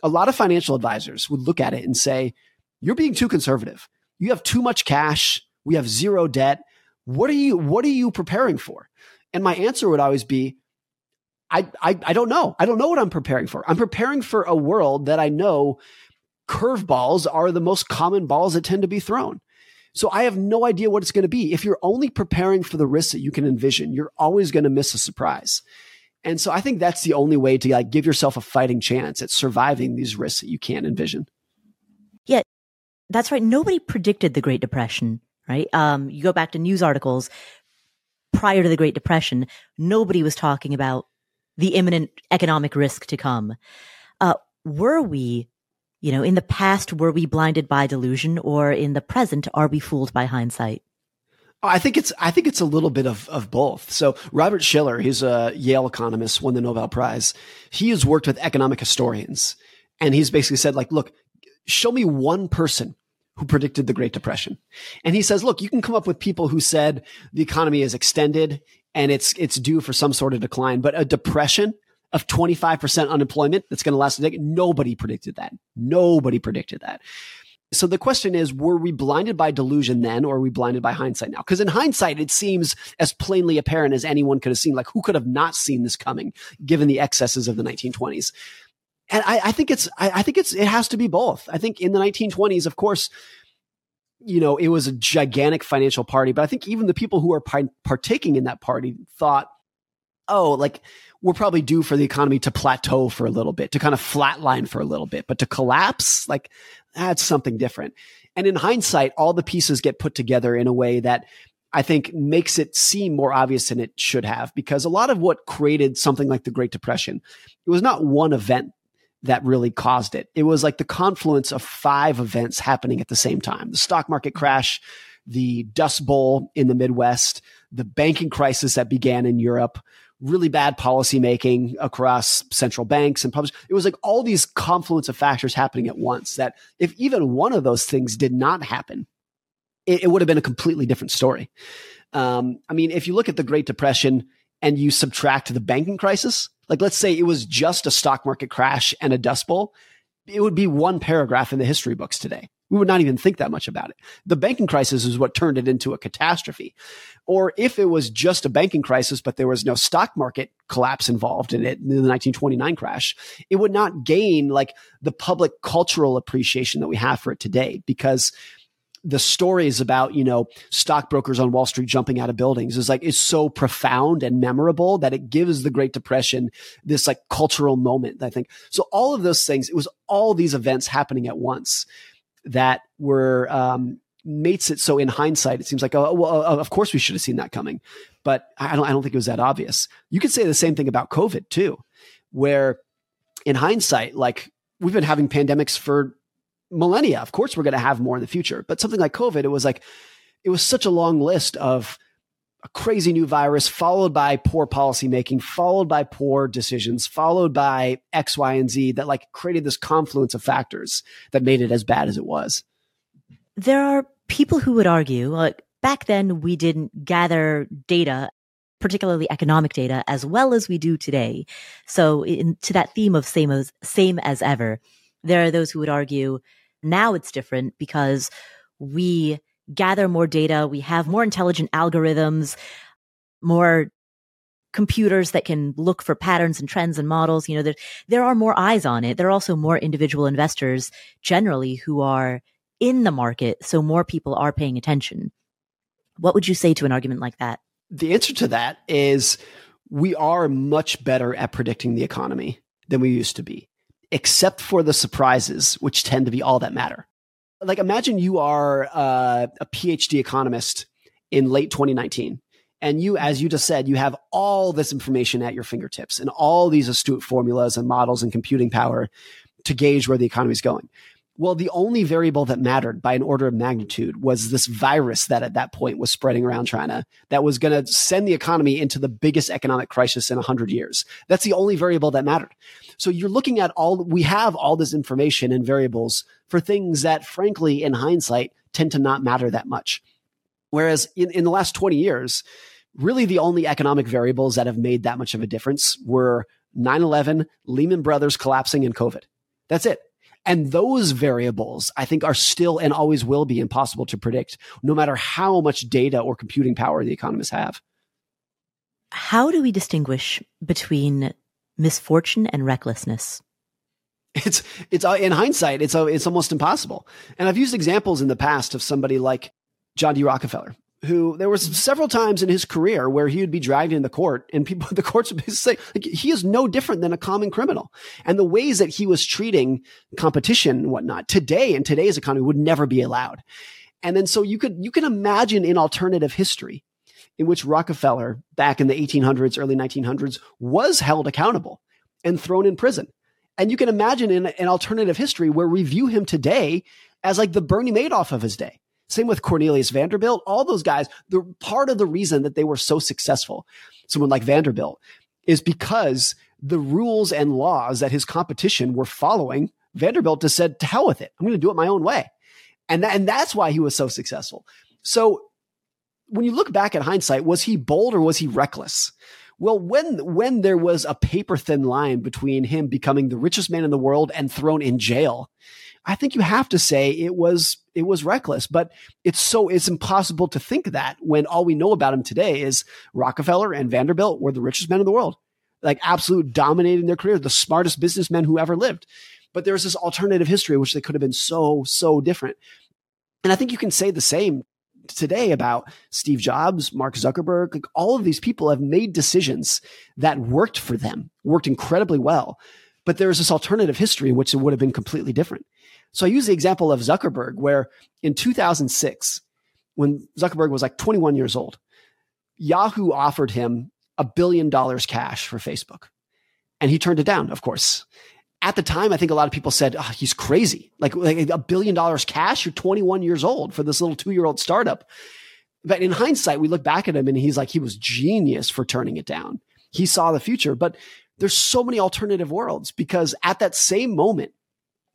a lot of financial advisors would look at it and say, you're being too conservative. You have too much cash. We have zero debt. What are you, what are you preparing for? And my answer would always be, I, I, I don't know. I don't know what I'm preparing for. I'm preparing for a world that I know curveballs are the most common balls that tend to be thrown. So I have no idea what it's going to be. If you're only preparing for the risks that you can envision, you're always going to miss a surprise. And so I think that's the only way to like give yourself a fighting chance at surviving these risks that you can't envision. Yeah, that's right. Nobody predicted the Great Depression, right? Um, you go back to news articles prior to the Great Depression, nobody was talking about the imminent economic risk to come. Uh, were we you know, in the past, were we blinded by delusion or in the present, are we fooled by hindsight? I think it's I think it's a little bit of of both. So Robert Shiller, he's a Yale economist, won the Nobel Prize. He has worked with economic historians, and he's basically said, like, look, show me one person who predicted the Great Depression. And he says, look, you can come up with people who said the economy is extended and it's it's due for some sort of decline, but a depression of 25% unemployment that's going to last a decade. Nobody predicted that. Nobody predicted that. So the question is, were we blinded by delusion then, or are we blinded by hindsight now? Because in hindsight, it seems as plainly apparent as anyone could have seen. Like, who could have not seen this coming, given the excesses of the 1920s? And I, I think it's, I, I think it's, it has to be both. I think in the 1920s, of course, you know, it was a gigantic financial party, but I think even the people who are partaking in that party thought, oh, like we're probably due for the economy to plateau for a little bit, to kind of flatline for a little bit, but to collapse, like that's something different. And in hindsight, all the pieces get put together in a way that I think makes it seem more obvious than it should have, because a lot of what created something like the Great Depression, it was not one event that really caused it. It was like the confluence of five events happening at the same time. The stock market crash, the Dust Bowl in the Midwest, the banking crisis that began in Europe, really bad policy making across central banks and public. It was like all these confluence of factors happening at once that if even one of those things did not happen, it, it would have been a completely different story. Um, I mean, if you look at the Great Depression and you subtract the banking crisis, like let's say it was just a stock market crash and a dust bowl, it would be one paragraph in the history books today. We would not even think that much about it. The banking crisis is what turned it into a catastrophe. Or if it was just a banking crisis, but there was no stock market collapse involved in it in the 1929 crash, it would not gain like the public cultural appreciation that we have for it today because the stories about you know stockbrokers on wall street jumping out of buildings is like is so profound and memorable that it gives the great depression this like cultural moment i think so all of those things it was all these events happening at once that were um, mates it so in hindsight it seems like oh well uh, of course we should have seen that coming. But I don't I don't think it was that obvious. You could say the same thing about COVID too where in hindsight like we've been having pandemics for millennia. Of course we're going to have more in the future. But something like COVID it was like it was such a long list of a crazy new virus followed by poor policymaking followed by poor decisions followed by x y and z that like created this confluence of factors that made it as bad as it was there are people who would argue, like back then we didn't gather data particularly economic data as well as we do today. So in, to that theme of same as same as ever, there are those who would argue now it's different because we gather more data, we have more intelligent algorithms, more computers that can look for patterns and trends and models. You know, there, there are more eyes on it. There are also more individual investors generally who are in the market. So more people are paying attention. What would you say to an argument like that? The answer to that is we are much better at predicting the economy than we used to be, except for the surprises, which tend to be all that matter. Like imagine you are uh, a PhD economist in late 2019 and you, as you just said, you have all this information at your fingertips and all these astute formulas and models and computing power to gauge where the economy is going. Well, the only variable that mattered by an order of magnitude was this virus that at that point was spreading around China that was going to send the economy into the biggest economic crisis in 100 years. That's the only variable that mattered. So you're looking at all, we have all this information and variables for things that, frankly, in hindsight, tend to not matter that much. Whereas in, in the last 20 years, really the only economic variables that have made that much of a difference were 9 11, Lehman Brothers collapsing, and COVID. That's it. And those variables, I think, are still and always will be impossible to predict, no matter how much data or computing power the economists have. How do we distinguish between misfortune and recklessness? It's it's uh, in hindsight, it's uh, it's almost impossible. And I've used examples in the past of somebody like John D. Rockefeller, who there was several times in his career where he would be dragged into court and people, *laughs* the courts would say, like, he is no different than a common criminal. And the ways that he was treating competition and whatnot today in today's economy would never be allowed. And then so you could, you can imagine an alternative history in which Rockefeller back in the 1800s, early 1900s was held accountable and thrown in prison. And you can imagine in an alternative history where we view him today as like the Bernie Madoff of his day same with Cornelius Vanderbilt. All those guys, the part of the reason that they were so successful, someone like Vanderbilt, is because the rules and laws that his competition were following, Vanderbilt just said, to hell with it. I'm going to do it my own way. And, that, and that's why he was so successful. So when you look back at hindsight, was he bold or was he reckless? Well, when when there was a paper thin line between him becoming the richest man in the world and thrown in jail, I think you have to say it was it was reckless. But it's so it's impossible to think that when all we know about him today is Rockefeller and Vanderbilt were the richest men in the world, like absolute dominating their career, the smartest businessmen who ever lived. But there's this alternative history which they could have been so so different. And I think you can say the same today about Steve Jobs, Mark Zuckerberg, like all of these people have made decisions that worked for them, worked incredibly well. But there is this alternative history in which it would have been completely different. So I use the example of Zuckerberg, where in 2006, when Zuckerberg was like 21 years old, Yahoo offered him a billion dollars cash for Facebook. And he turned it down, of course. At the time, I think a lot of people said, oh, he's crazy. Like, like a billion dollars cash, you're 21 years old for this little two year old startup. But in hindsight, we look back at him and he's like, he was genius for turning it down. He saw the future, but there's so many alternative worlds because at that same moment,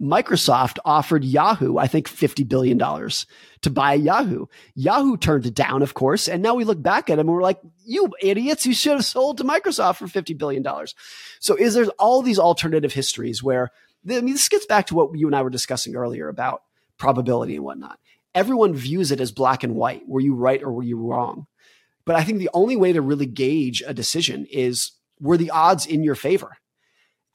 Microsoft offered Yahoo, I think, $50 billion to buy Yahoo. Yahoo turned it down, of course. And now we look back at him and we're like, you idiots, you should have sold to Microsoft for $50 billion. So is there all these alternative histories where, I mean, this gets back to what you and I were discussing earlier about probability and whatnot. Everyone views it as black and white. Were you right or were you wrong? But I think the only way to really gauge a decision is were the odds in your favor?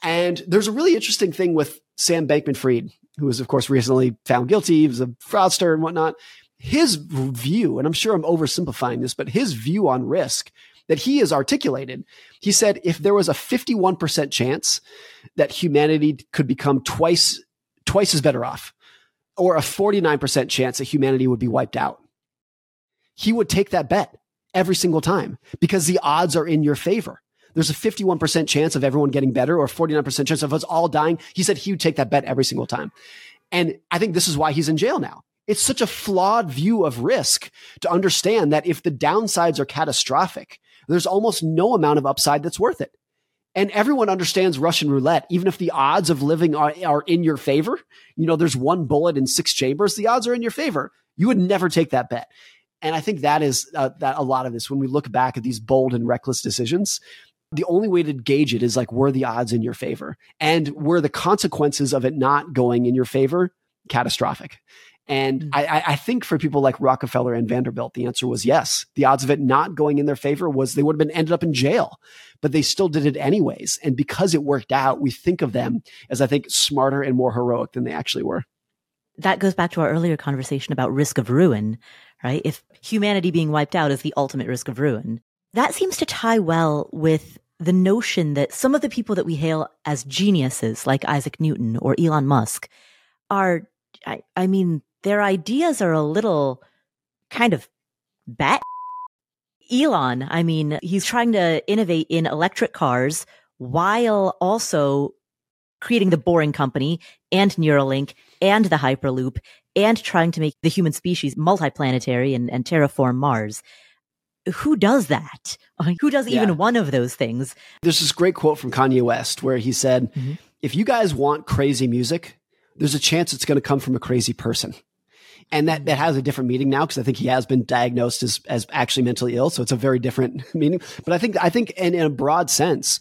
And there's a really interesting thing with Sam Bankman Fried, who was, of course, recently found guilty. He was a fraudster and whatnot. His view, and I'm sure I'm oversimplifying this, but his view on risk that he has articulated, he said if there was a 51% chance that humanity could become twice, twice as better off, or a 49% chance that humanity would be wiped out, he would take that bet every single time because the odds are in your favor there's a 51% chance of everyone getting better or 49% chance of us all dying. He said he would take that bet every single time. And I think this is why he's in jail now. It's such a flawed view of risk to understand that if the downsides are catastrophic, there's almost no amount of upside that's worth it. And everyone understands Russian roulette. Even if the odds of living are, are in your favor, you know, there's one bullet in six chambers, the odds are in your favor. You would never take that bet. And I think that is uh, that a lot of this when we look back at these bold and reckless decisions, the only way to gauge it is like were the odds in your favor and were the consequences of it not going in your favor catastrophic. And mm. I, I, think for people like Rockefeller and Vanderbilt, the answer was yes. The odds of it not going in their favor was they would have been ended up in jail, but they still did it anyways. And because it worked out, we think of them as I think smarter and more heroic than they actually were. That goes back to our earlier conversation about risk of ruin, right? If humanity being wiped out is the ultimate risk of ruin, that seems to tie well with the notion that some of the people that we hail as geniuses, like Isaac Newton or Elon Musk, are, I, I mean, their ideas are a little kind of bat. Elon, I mean, he's trying to innovate in electric cars while also creating the Boring Company and Neuralink and the Hyperloop and trying to make the human species multiplanetary and, and terraform Mars who does that? Who does even yeah. one of those things? There's this great quote from Kanye West where he said, mm-hmm. if you guys want crazy music, there's a chance it's going to come from a crazy person. And that, that has a different meaning now because I think he has been diagnosed as, as actually mentally ill. So it's a very different *laughs* meaning. But I think, I think in, in a broad sense,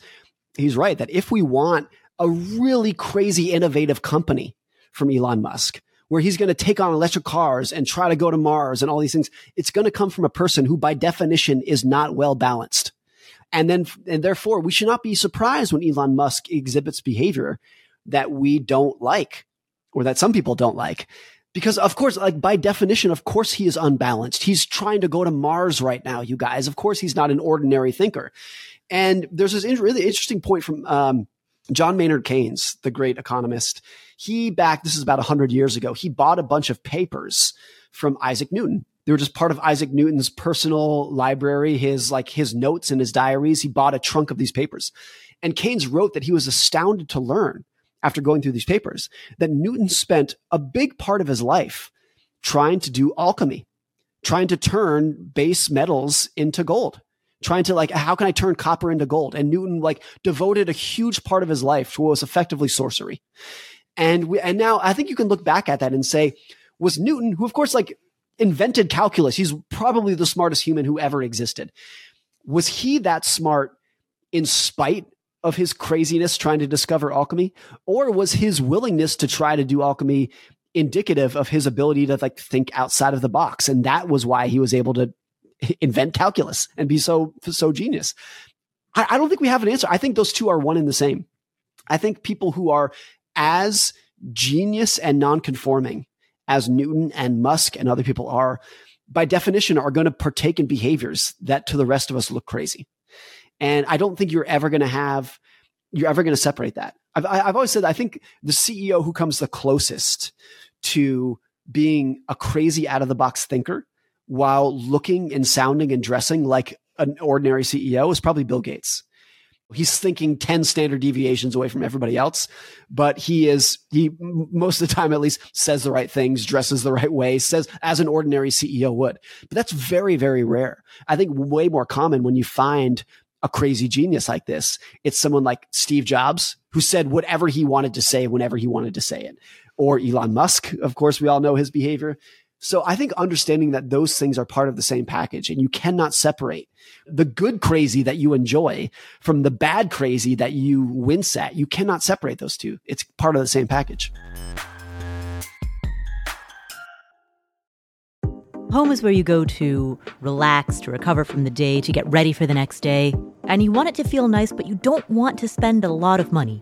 he's right that if we want a really crazy innovative company from Elon Musk, where he's going to take on electric cars and try to go to Mars and all these things. It's going to come from a person who by definition is not well balanced. And then, and therefore we should not be surprised when Elon Musk exhibits behavior that we don't like or that some people don't like. Because of course, like by definition, of course he is unbalanced. He's trying to go to Mars right now, you guys. Of course he's not an ordinary thinker. And there's this really interesting point from, um, John Maynard Keynes, the great economist, he back, this is about 100 years ago, he bought a bunch of papers from Isaac Newton. They were just part of Isaac Newton's personal library, his like his notes and his diaries. He bought a trunk of these papers. And Keynes wrote that he was astounded to learn after going through these papers that Newton spent a big part of his life trying to do alchemy, trying to turn base metals into gold trying to like how can i turn copper into gold? And newton like devoted a huge part of his life to what was effectively sorcery. And we, and now i think you can look back at that and say was newton who of course like invented calculus he's probably the smartest human who ever existed was he that smart in spite of his craziness trying to discover alchemy? Or was his willingness to try to do alchemy indicative of his ability to like think outside of the box? And that was why he was able to invent calculus and be so so genius? I, I don't think we have an answer. I think those two are one and the same. I think people who are as genius and nonconforming as Newton and Musk and other people are, by definition, are going to partake in behaviors that to the rest of us look crazy. And I don't think you're ever going to have, you're ever going to separate that. I've, I've always said, I think the CEO who comes the closest to being a crazy out of the box thinker while looking and sounding and dressing like an ordinary CEO is probably Bill Gates. He's thinking 10 standard deviations away from everybody else, but he is, he most of the time at least says the right things, dresses the right way, says as an ordinary CEO would. But that's very, very rare. I think way more common when you find a crazy genius like this. It's someone like Steve Jobs who said whatever he wanted to say whenever he wanted to say it. Or Elon Musk. Of course, we all know his behavior. So I think understanding that those things are part of the same package and you cannot separate the good crazy that you enjoy from the bad crazy that you wince at. You cannot separate those two. It's part of the same package. Home is where you go to relax, to recover from the day, to get ready for the next day. And you want it to feel nice, but you don't want to spend a lot of money.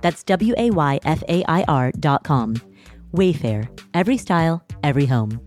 That's W A Y F A I R dot com. Wayfair, every style, every home.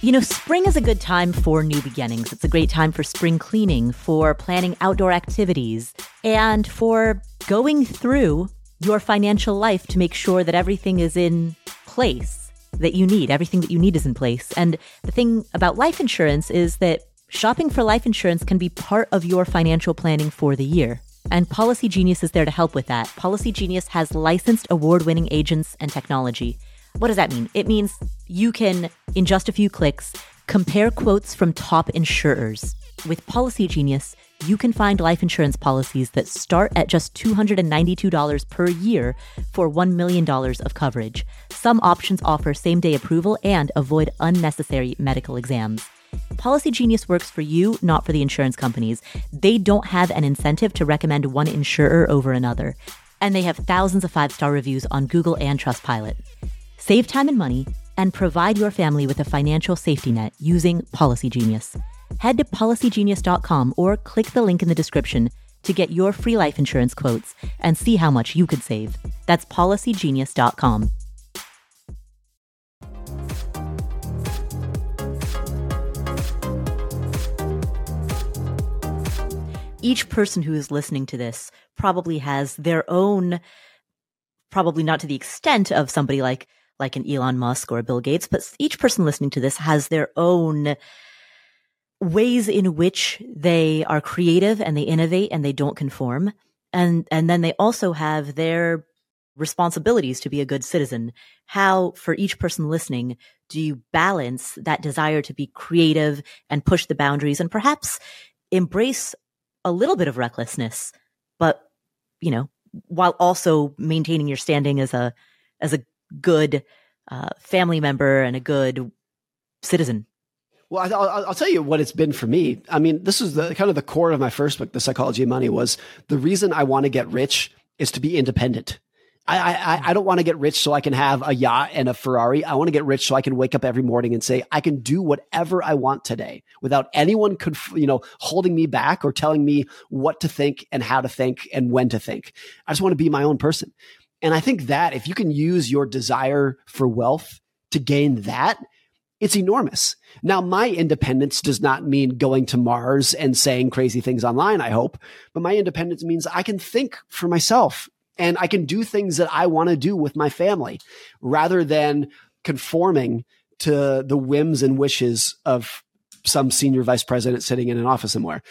You know, spring is a good time for new beginnings. It's a great time for spring cleaning, for planning outdoor activities, and for going through your financial life to make sure that everything is in place that you need. Everything that you need is in place. And the thing about life insurance is that shopping for life insurance can be part of your financial planning for the year. And Policygenius is there to help with that. Policygenius has licensed award winning agents and technology. What does that mean? It means you can, in just a few clicks, compare quotes from top insurers. With Policygenius, you can find life insurance policies that start at just $292 per year for $1 million of coverage. Some options offer same day approval and avoid unnecessary medical exams. Policygenius works for you, not for the insurance companies. They don't have an incentive to recommend one insurer over another. And they have thousands of five star reviews on Google and Trustpilot. Save time and money and provide your family with a financial safety net using Policygenius head to policygenius.com or click the link in the description to get your free life insurance quotes and see how much you could save. That's policygenius.com. Each person who is listening to this probably has their own, probably not to the extent of somebody like like an Elon Musk or a Bill Gates, but each person listening to this has their own ways in which they are creative and they innovate and they don't conform. And, and then they also have their responsibilities to be a good citizen. How, for each person listening, do you balance that desire to be creative and push the boundaries and perhaps embrace a little bit of recklessness, but, you know, while also maintaining your standing as a, as a good uh, family member and a good citizen? Well, I'll, I'll, tell you what it's been for me. I mean, this is the kind of the core of my first book, The Psychology of Money, was the reason I want to get rich is to be independent. I, I, I don't want to get rich so I can have a yacht and a Ferrari. I want to get rich so I can wake up every morning and say, I can do whatever I want today without anyone could, you know, holding me back or telling me what to think and how to think and when to think. I just want to be my own person. And I think that if you can use your desire for wealth to gain that, it's enormous. Now, my independence does not mean going to Mars and saying crazy things online, I hope, but my independence means I can think for myself and I can do things that I want to do with my family rather than conforming to the whims and wishes of some senior vice president sitting in an office somewhere.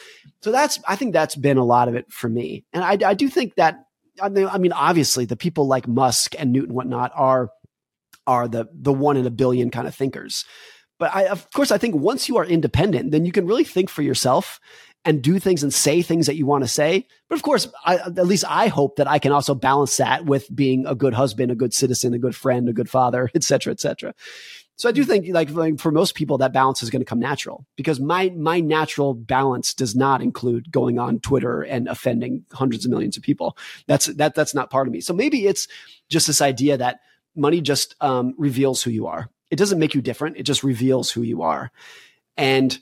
So that's, I think that's been a lot of it for me. And I, I do think that, I mean, obviously the people like Musk and Newton whatnot are are the the one in a billion kind of thinkers. But I, of course, I think once you are independent, then you can really think for yourself and do things and say things that you want to say. But of course, I, at least I hope that I can also balance that with being a good husband, a good citizen, a good friend, a good father, *laughs* et cetera, et cetera. So I do think like, like for most people that balance is going to come natural because my my natural balance does not include going on Twitter and offending hundreds of millions of people. That's that that's not part of me. So maybe it's just this idea that money just um, reveals who you are. It doesn't make you different. It just reveals who you are. And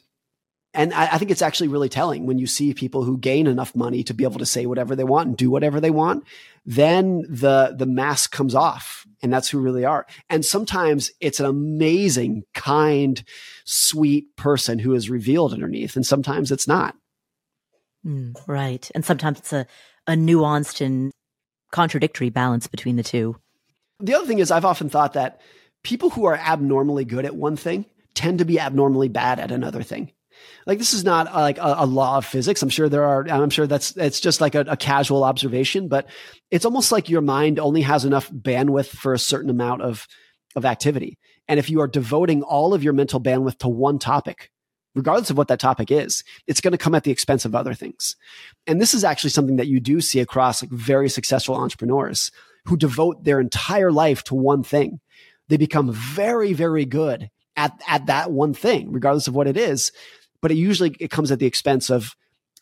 and I, I, think it's actually really telling when you see people who gain enough money to be able to say whatever they want and do whatever they want. Then the the mask comes off, and that's who really are. And sometimes it's an amazing, kind, sweet person who is revealed underneath, and sometimes it's not. Mm, right, and sometimes it's a a nuanced and contradictory balance between the two. The other thing is, I've often thought that people who are abnormally good at one thing tend to be abnormally bad at another thing. Like this is not uh, like a, a, law of physics. I'm sure there are. I'm sure that's it's just like a, a casual observation, but it's almost like your mind only has enough bandwidth for a certain amount of of activity. And if you are devoting all of your mental bandwidth to one topic, regardless of what that topic is, it's going to come at the expense of other things. And this is actually something that you do see across like very successful entrepreneurs who devote their entire life to one thing. They become very, very good at, at that one thing, regardless of what it is. But it usually it comes at the expense of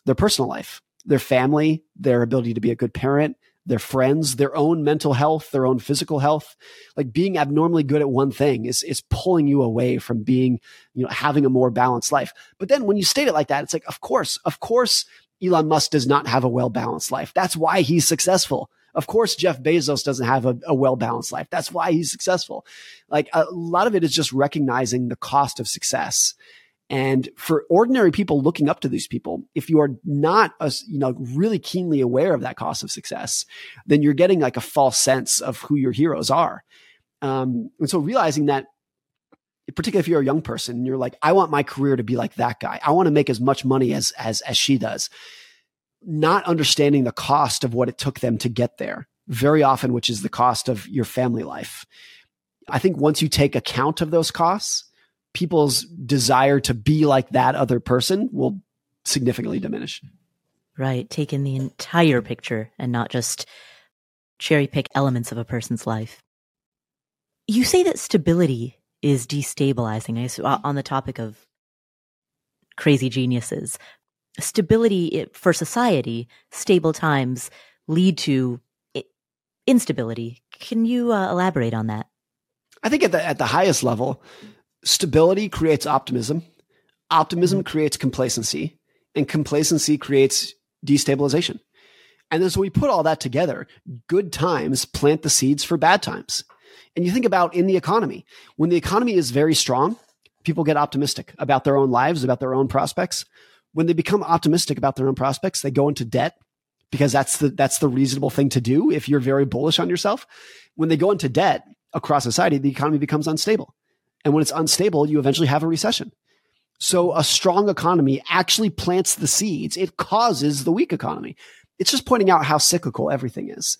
their personal life, their family, their ability to be a good parent, their friends, their own mental health, their own physical health. Like being abnormally good at one thing is, is pulling you away from being, you know, having a more balanced life. But then when you state it like that, it's like, of course, of course, Elon Musk does not have a well balanced life. That's why he's successful. Of course, Jeff Bezos doesn't have a, a well balanced life. That's why he's successful. Like a lot of it is just recognizing the cost of success. And for ordinary people looking up to these people, if you are not, a, you know, really keenly aware of that cost of success, then you're getting like a false sense of who your heroes are. Um, and so realizing that, particularly if you're a young person, you're like, I want my career to be like that guy. I want to make as much money as as as she does not understanding the cost of what it took them to get there very often, which is the cost of your family life. I think once you take account of those costs, people's desire to be like that other person will significantly diminish. Right. Take in the entire picture and not just cherry pick elements of a person's life. You say that stability is destabilizing. I On the topic of crazy geniuses, stability for society, stable times lead to instability. Can you uh, elaborate on that? I think at the at the highest level, stability creates optimism. Optimism mm-hmm. creates complacency, and complacency creates destabilization. And so we put all that together. Good times plant the seeds for bad times. And you think about in the economy, when the economy is very strong, people get optimistic about their own lives, about their own prospects when they become optimistic about their own prospects, they go into debt because that's the that's the reasonable thing to do if you're very bullish on yourself. When they go into debt across society, the economy becomes unstable. And when it's unstable, you eventually have a recession. So a strong economy actually plants the seeds. It causes the weak economy. It's just pointing out how cyclical everything is.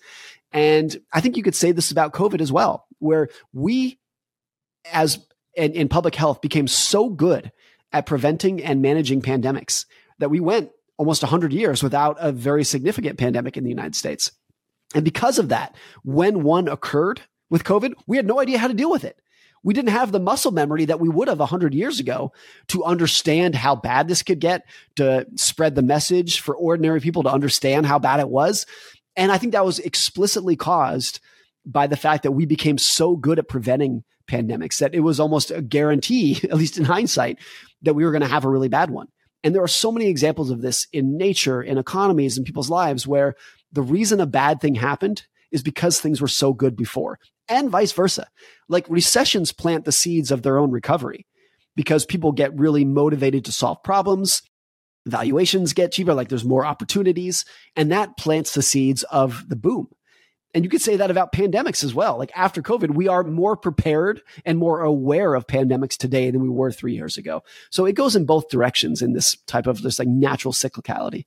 And I think you could say this about COVID as well, where we as in, in public health became so good at preventing and managing pandemics that we went almost 100 years without a very significant pandemic in the United States. And because of that, when one occurred with COVID, we had no idea how to deal with it. We didn't have the muscle memory that we would have 100 years ago to understand how bad this could get, to spread the message for ordinary people to understand how bad it was. And I think that was explicitly caused by the fact that we became so good at preventing pandemics that it was almost a guarantee, *laughs* at least in hindsight, that we were going to have a really bad one. And there are so many examples of this in nature, in economies, in people's lives, where the reason a bad thing happened is because things were so good before, and vice versa. Like recessions plant the seeds of their own recovery because people get really motivated to solve problems. Valuations get cheaper, like there's more opportunities, and that plants the seeds of the boom. And you could say that about pandemics as well. Like after COVID, we are more prepared and more aware of pandemics today than we were three years ago. So it goes in both directions in this type of this like natural cyclicality.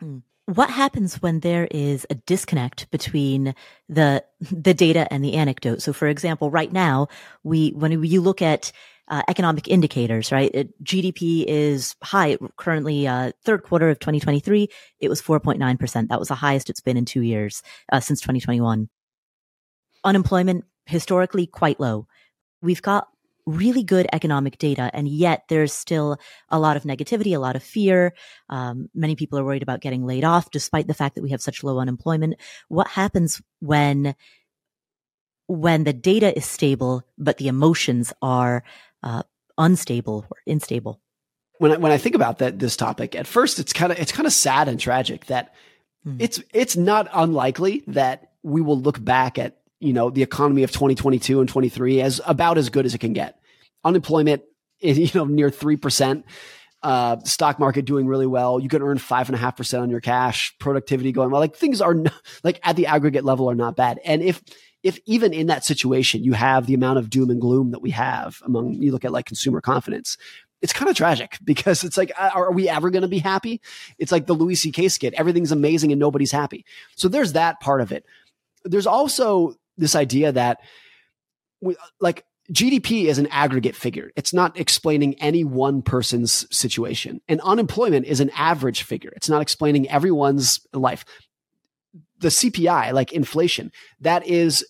Hmm. What happens when there is a disconnect between the the data and the anecdote? So, for example, right now, we when you look at uh, economic indicators, right? It, GDP is high currently. Uh, third quarter of 2023, it was 4.9 percent. That was the highest it's been in two years uh, since 2021. Unemployment historically quite low. We've got really good economic data, and yet there's still a lot of negativity, a lot of fear. Um, many people are worried about getting laid off, despite the fact that we have such low unemployment. What happens when when the data is stable, but the emotions are uh, unstable or unstable. When I, when I think about that this topic, at first it's kind of it's kind of sad and tragic that mm. it's it's not unlikely that we will look back at you know the economy of 2022 and 23 as about as good as it can get. Unemployment is *laughs* you know near three percent. Uh, stock market doing really well. You can earn five and a half percent on your cash. Productivity going well. Like things are *laughs* like at the aggregate level are not bad. And if if even in that situation you have the amount of doom and gloom that we have among you look at like consumer confidence it's kind of tragic *laughs* because it's like are we ever going to be happy it's like the louis ck skit everything's amazing and nobody's happy so there's that part of it there's also this idea that we, like GDP is an aggregate figure. It's not explaining any one person's situation. And unemployment is an average figure. It's not explaining everyone's life the CPI, like inflation, that is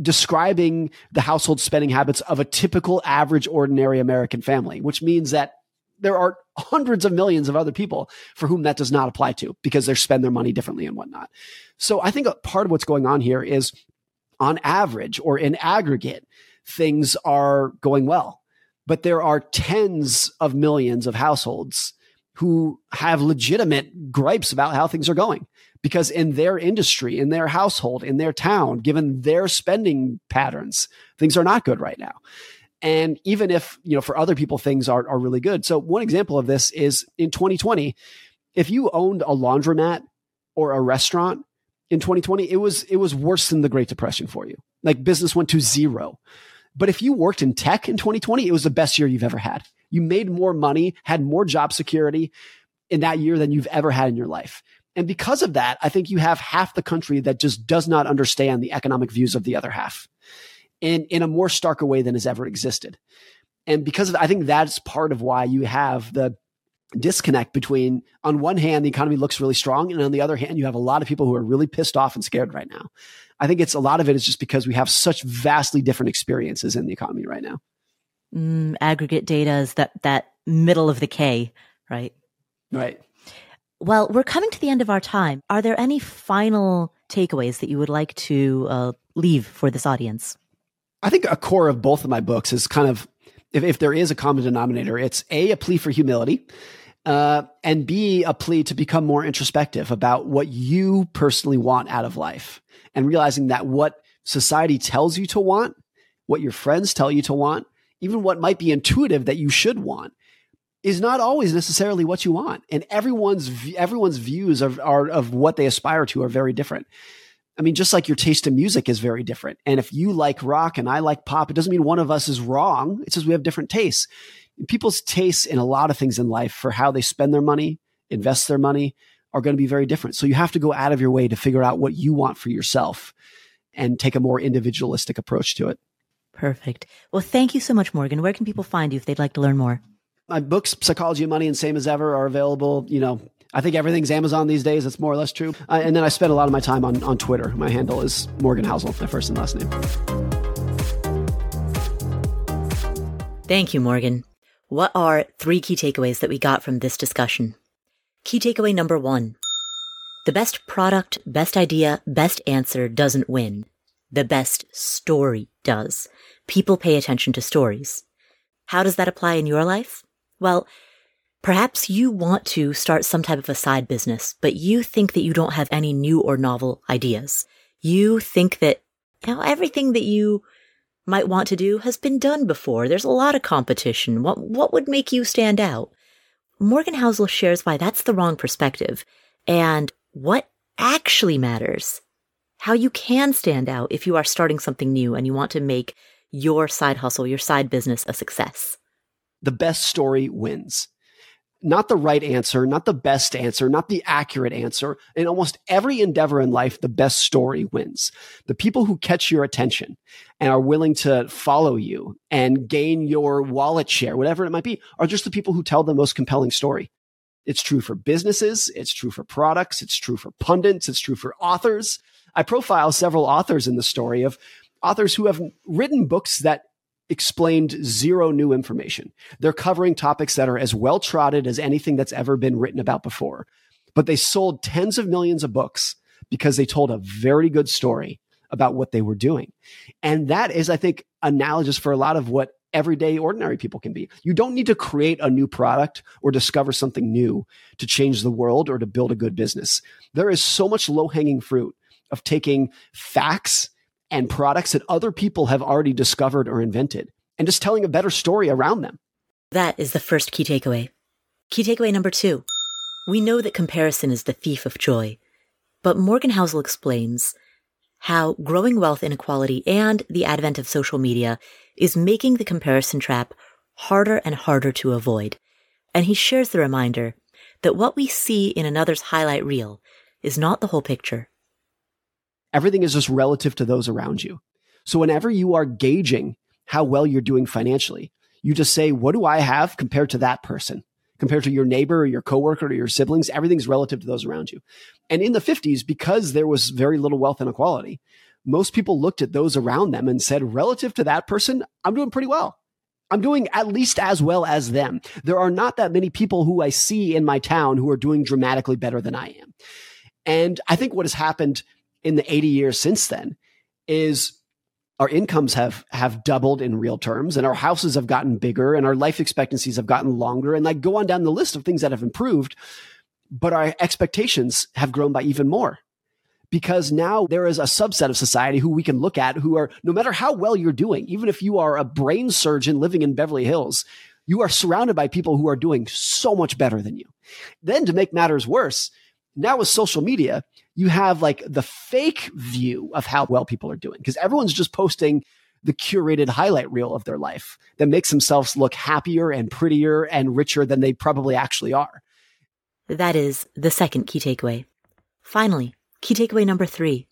describing the household spending habits of a typical average ordinary American family, which means that there are hundreds of millions of other people for whom that does not apply to because they spend their money differently and whatnot. So I think part of what's going on here is on average or in aggregate, things are going well. But there are tens of millions of households who have legitimate gripes about how things are going because in their industry, in their household, in their town, given their spending patterns, things are not good right now. And even if, you know, for other people, things are, are really good. So one example of this is in 2020, if you owned a laundromat or a restaurant in 2020, it was, it was worse than the Great Depression for you. Like business went to zero. But if you worked in tech in 2020, it was the best year you've ever had. You made more money, had more job security in that year than you've ever had in your life. And because of that, I think you have half the country that just does not understand the economic views of the other half in, in a more starker way than has ever existed. And because of, I think that's part of why you have the disconnect between, on one hand, the economy looks really strong. And on the other hand, you have a lot of people who are really pissed off and scared right now. I think it's a lot of it is just because we have such vastly different experiences in the economy right now. Mm, aggregate data is that, that middle of the K, right? Right. Well, we're coming to the end of our time. Are there any final takeaways that you would like to uh, leave for this audience? I think a core of both of my books is kind of, if, if there is a common denominator, it's A, a plea for humility, uh, and B, a plea to become more introspective about what you personally want out of life and realizing that what society tells you to want, what your friends tell you to want, even what might be intuitive that you should want is not always necessarily what you want. And everyone's, everyone's views of, are, of what they aspire to are very different. I mean, just like your taste in music is very different. And if you like rock and I like pop, it doesn't mean one of us is wrong. It says we have different tastes. People's tastes in a lot of things in life for how they spend their money, invest their money are going to be very different. So you have to go out of your way to figure out what you want for yourself and take a more individualistic approach to it. Perfect. Well, thank you so much, Morgan. Where can people find you if they'd like to learn more? My books, Psychology of Money and Same as Ever, are available, you know, I think everything's Amazon these days. It's more or less true. Uh, and then I spend a lot of my time on, on Twitter. My handle is Morgan Housel, my first and last name. Thank you, Morgan. What are three key takeaways that we got from this discussion? Key takeaway number one. The best product, best idea, best answer doesn't win. The best story does. People pay attention to stories. How does that apply in your life? Well, Perhaps you want to start some type of a side business, but you think that you don't have any new or novel ideas. You think that you know, everything that you might want to do has been done before. There's a lot of competition. What, what would make you stand out? Morgan Housel shares why that's the wrong perspective and what actually matters. How you can stand out if you are starting something new and you want to make your side hustle, your side business a success. The best story wins not the right answer, not the best answer, not the accurate answer. In almost every endeavor in life, the best story wins. The people who catch your attention and are willing to follow you and gain your wallet share, whatever it might be, are just the people who tell the most compelling story. It's true for businesses. It's true for products. It's true for pundits. It's true for authors. I profile several authors in the story of authors who have written books that explained zero new information. They're covering topics that are as well trotted as anything that's ever been written about before. But they sold tens of millions of books because they told a very good story about what they were doing. And that is, I think, analogous for a lot of what everyday ordinary people can be. You don't need to create a new product or discover something new to change the world or to build a good business. There is so much low hanging fruit of taking facts and products that other people have already discovered or invented and just telling a better story around them. That is the first key takeaway. Key takeaway number two. We know that comparison is the thief of joy, but Morgan Housel explains how growing wealth inequality and the advent of social media is making the comparison trap harder and harder to avoid. And he shares the reminder that what we see in another's highlight reel is not the whole picture. Everything is just relative to those around you. So whenever you are gauging how well you're doing financially, you just say, what do I have compared to that person? Compared to your neighbor or your coworker or your siblings, everything's relative to those around you. And in the 50s, because there was very little wealth inequality, most people looked at those around them and said, relative to that person, I'm doing pretty well. I'm doing at least as well as them. There are not that many people who I see in my town who are doing dramatically better than I am. And I think what has happened in the 80 years since then is our incomes have have doubled in real terms and our houses have gotten bigger and our life expectancies have gotten longer and like go on down the list of things that have improved but our expectations have grown by even more because now there is a subset of society who we can look at who are no matter how well you're doing even if you are a brain surgeon living in Beverly Hills you are surrounded by people who are doing so much better than you. Then to make matters worse now with social media you have like the fake view of how well people are doing because everyone's just posting the curated highlight reel of their life that makes themselves look happier and prettier and richer than they probably actually are. That is the second key takeaway. Finally, key takeaway number three.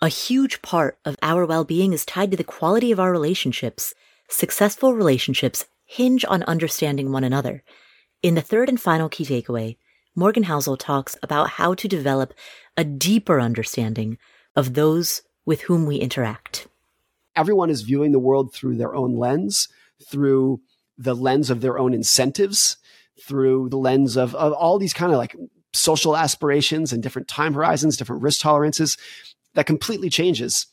A huge part of our well-being is tied to the quality of our relationships. Successful relationships hinge on understanding one another. In the third and final key takeaway, Morgan Housel talks about how to develop a deeper understanding of those with whom we interact. Everyone is viewing the world through their own lens, through the lens of their own incentives, through the lens of, of all these kind of like social aspirations and different time horizons, different risk tolerances that completely changes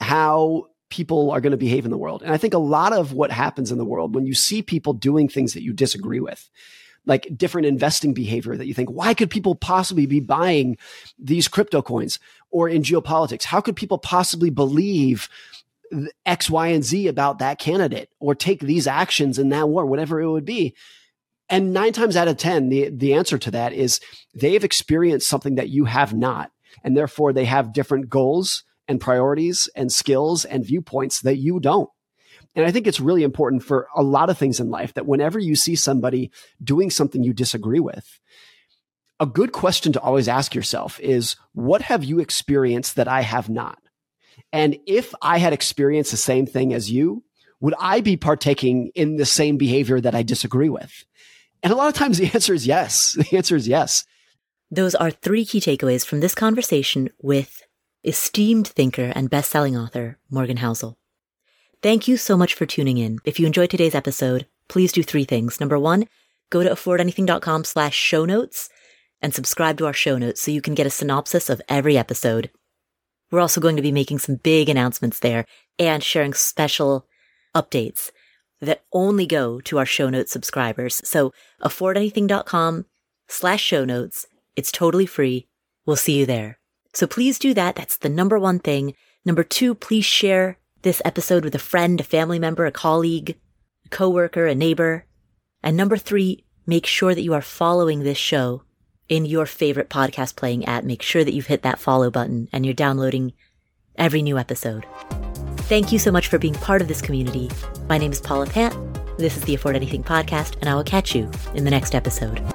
how people are going to behave in the world. And I think a lot of what happens in the world when you see people doing things that you disagree with, like different investing behavior that you think, why could people possibly be buying these crypto coins or in geopolitics? How could people possibly believe X, Y, and Z about that candidate or take these actions in that war, whatever it would be? And nine times out of 10, the, the answer to that is they've experienced something that you have not. And therefore they have different goals and priorities and skills and viewpoints that you don't. And I think it's really important for a lot of things in life that whenever you see somebody doing something you disagree with, a good question to always ask yourself is what have you experienced that I have not? And if I had experienced the same thing as you, would I be partaking in the same behavior that I disagree with? And a lot of times the *laughs* answer is yes. The answer is yes. Those are three key takeaways from this conversation with esteemed thinker and best-selling author Morgan Housel. Thank you so much for tuning in. If you enjoyed today's episode, please do three things. Number one, go to affordanything.com slash show notes and subscribe to our show notes so you can get a synopsis of every episode. We're also going to be making some big announcements there and sharing special updates that only go to our show notes subscribers. So affordanything.com slash show notes. It's totally free. We'll see you there. So please do that. That's the number one thing. Number two, please share this episode with a friend, a family member, a colleague, a coworker, a neighbor. And number three, make sure that you are following this show in your favorite podcast playing app. Make sure that you've hit that follow button and you're downloading every new episode. Thank you so much for being part of this community. My name is Paula Pant. This is the Afford Anything podcast, and I will catch you in the next episode.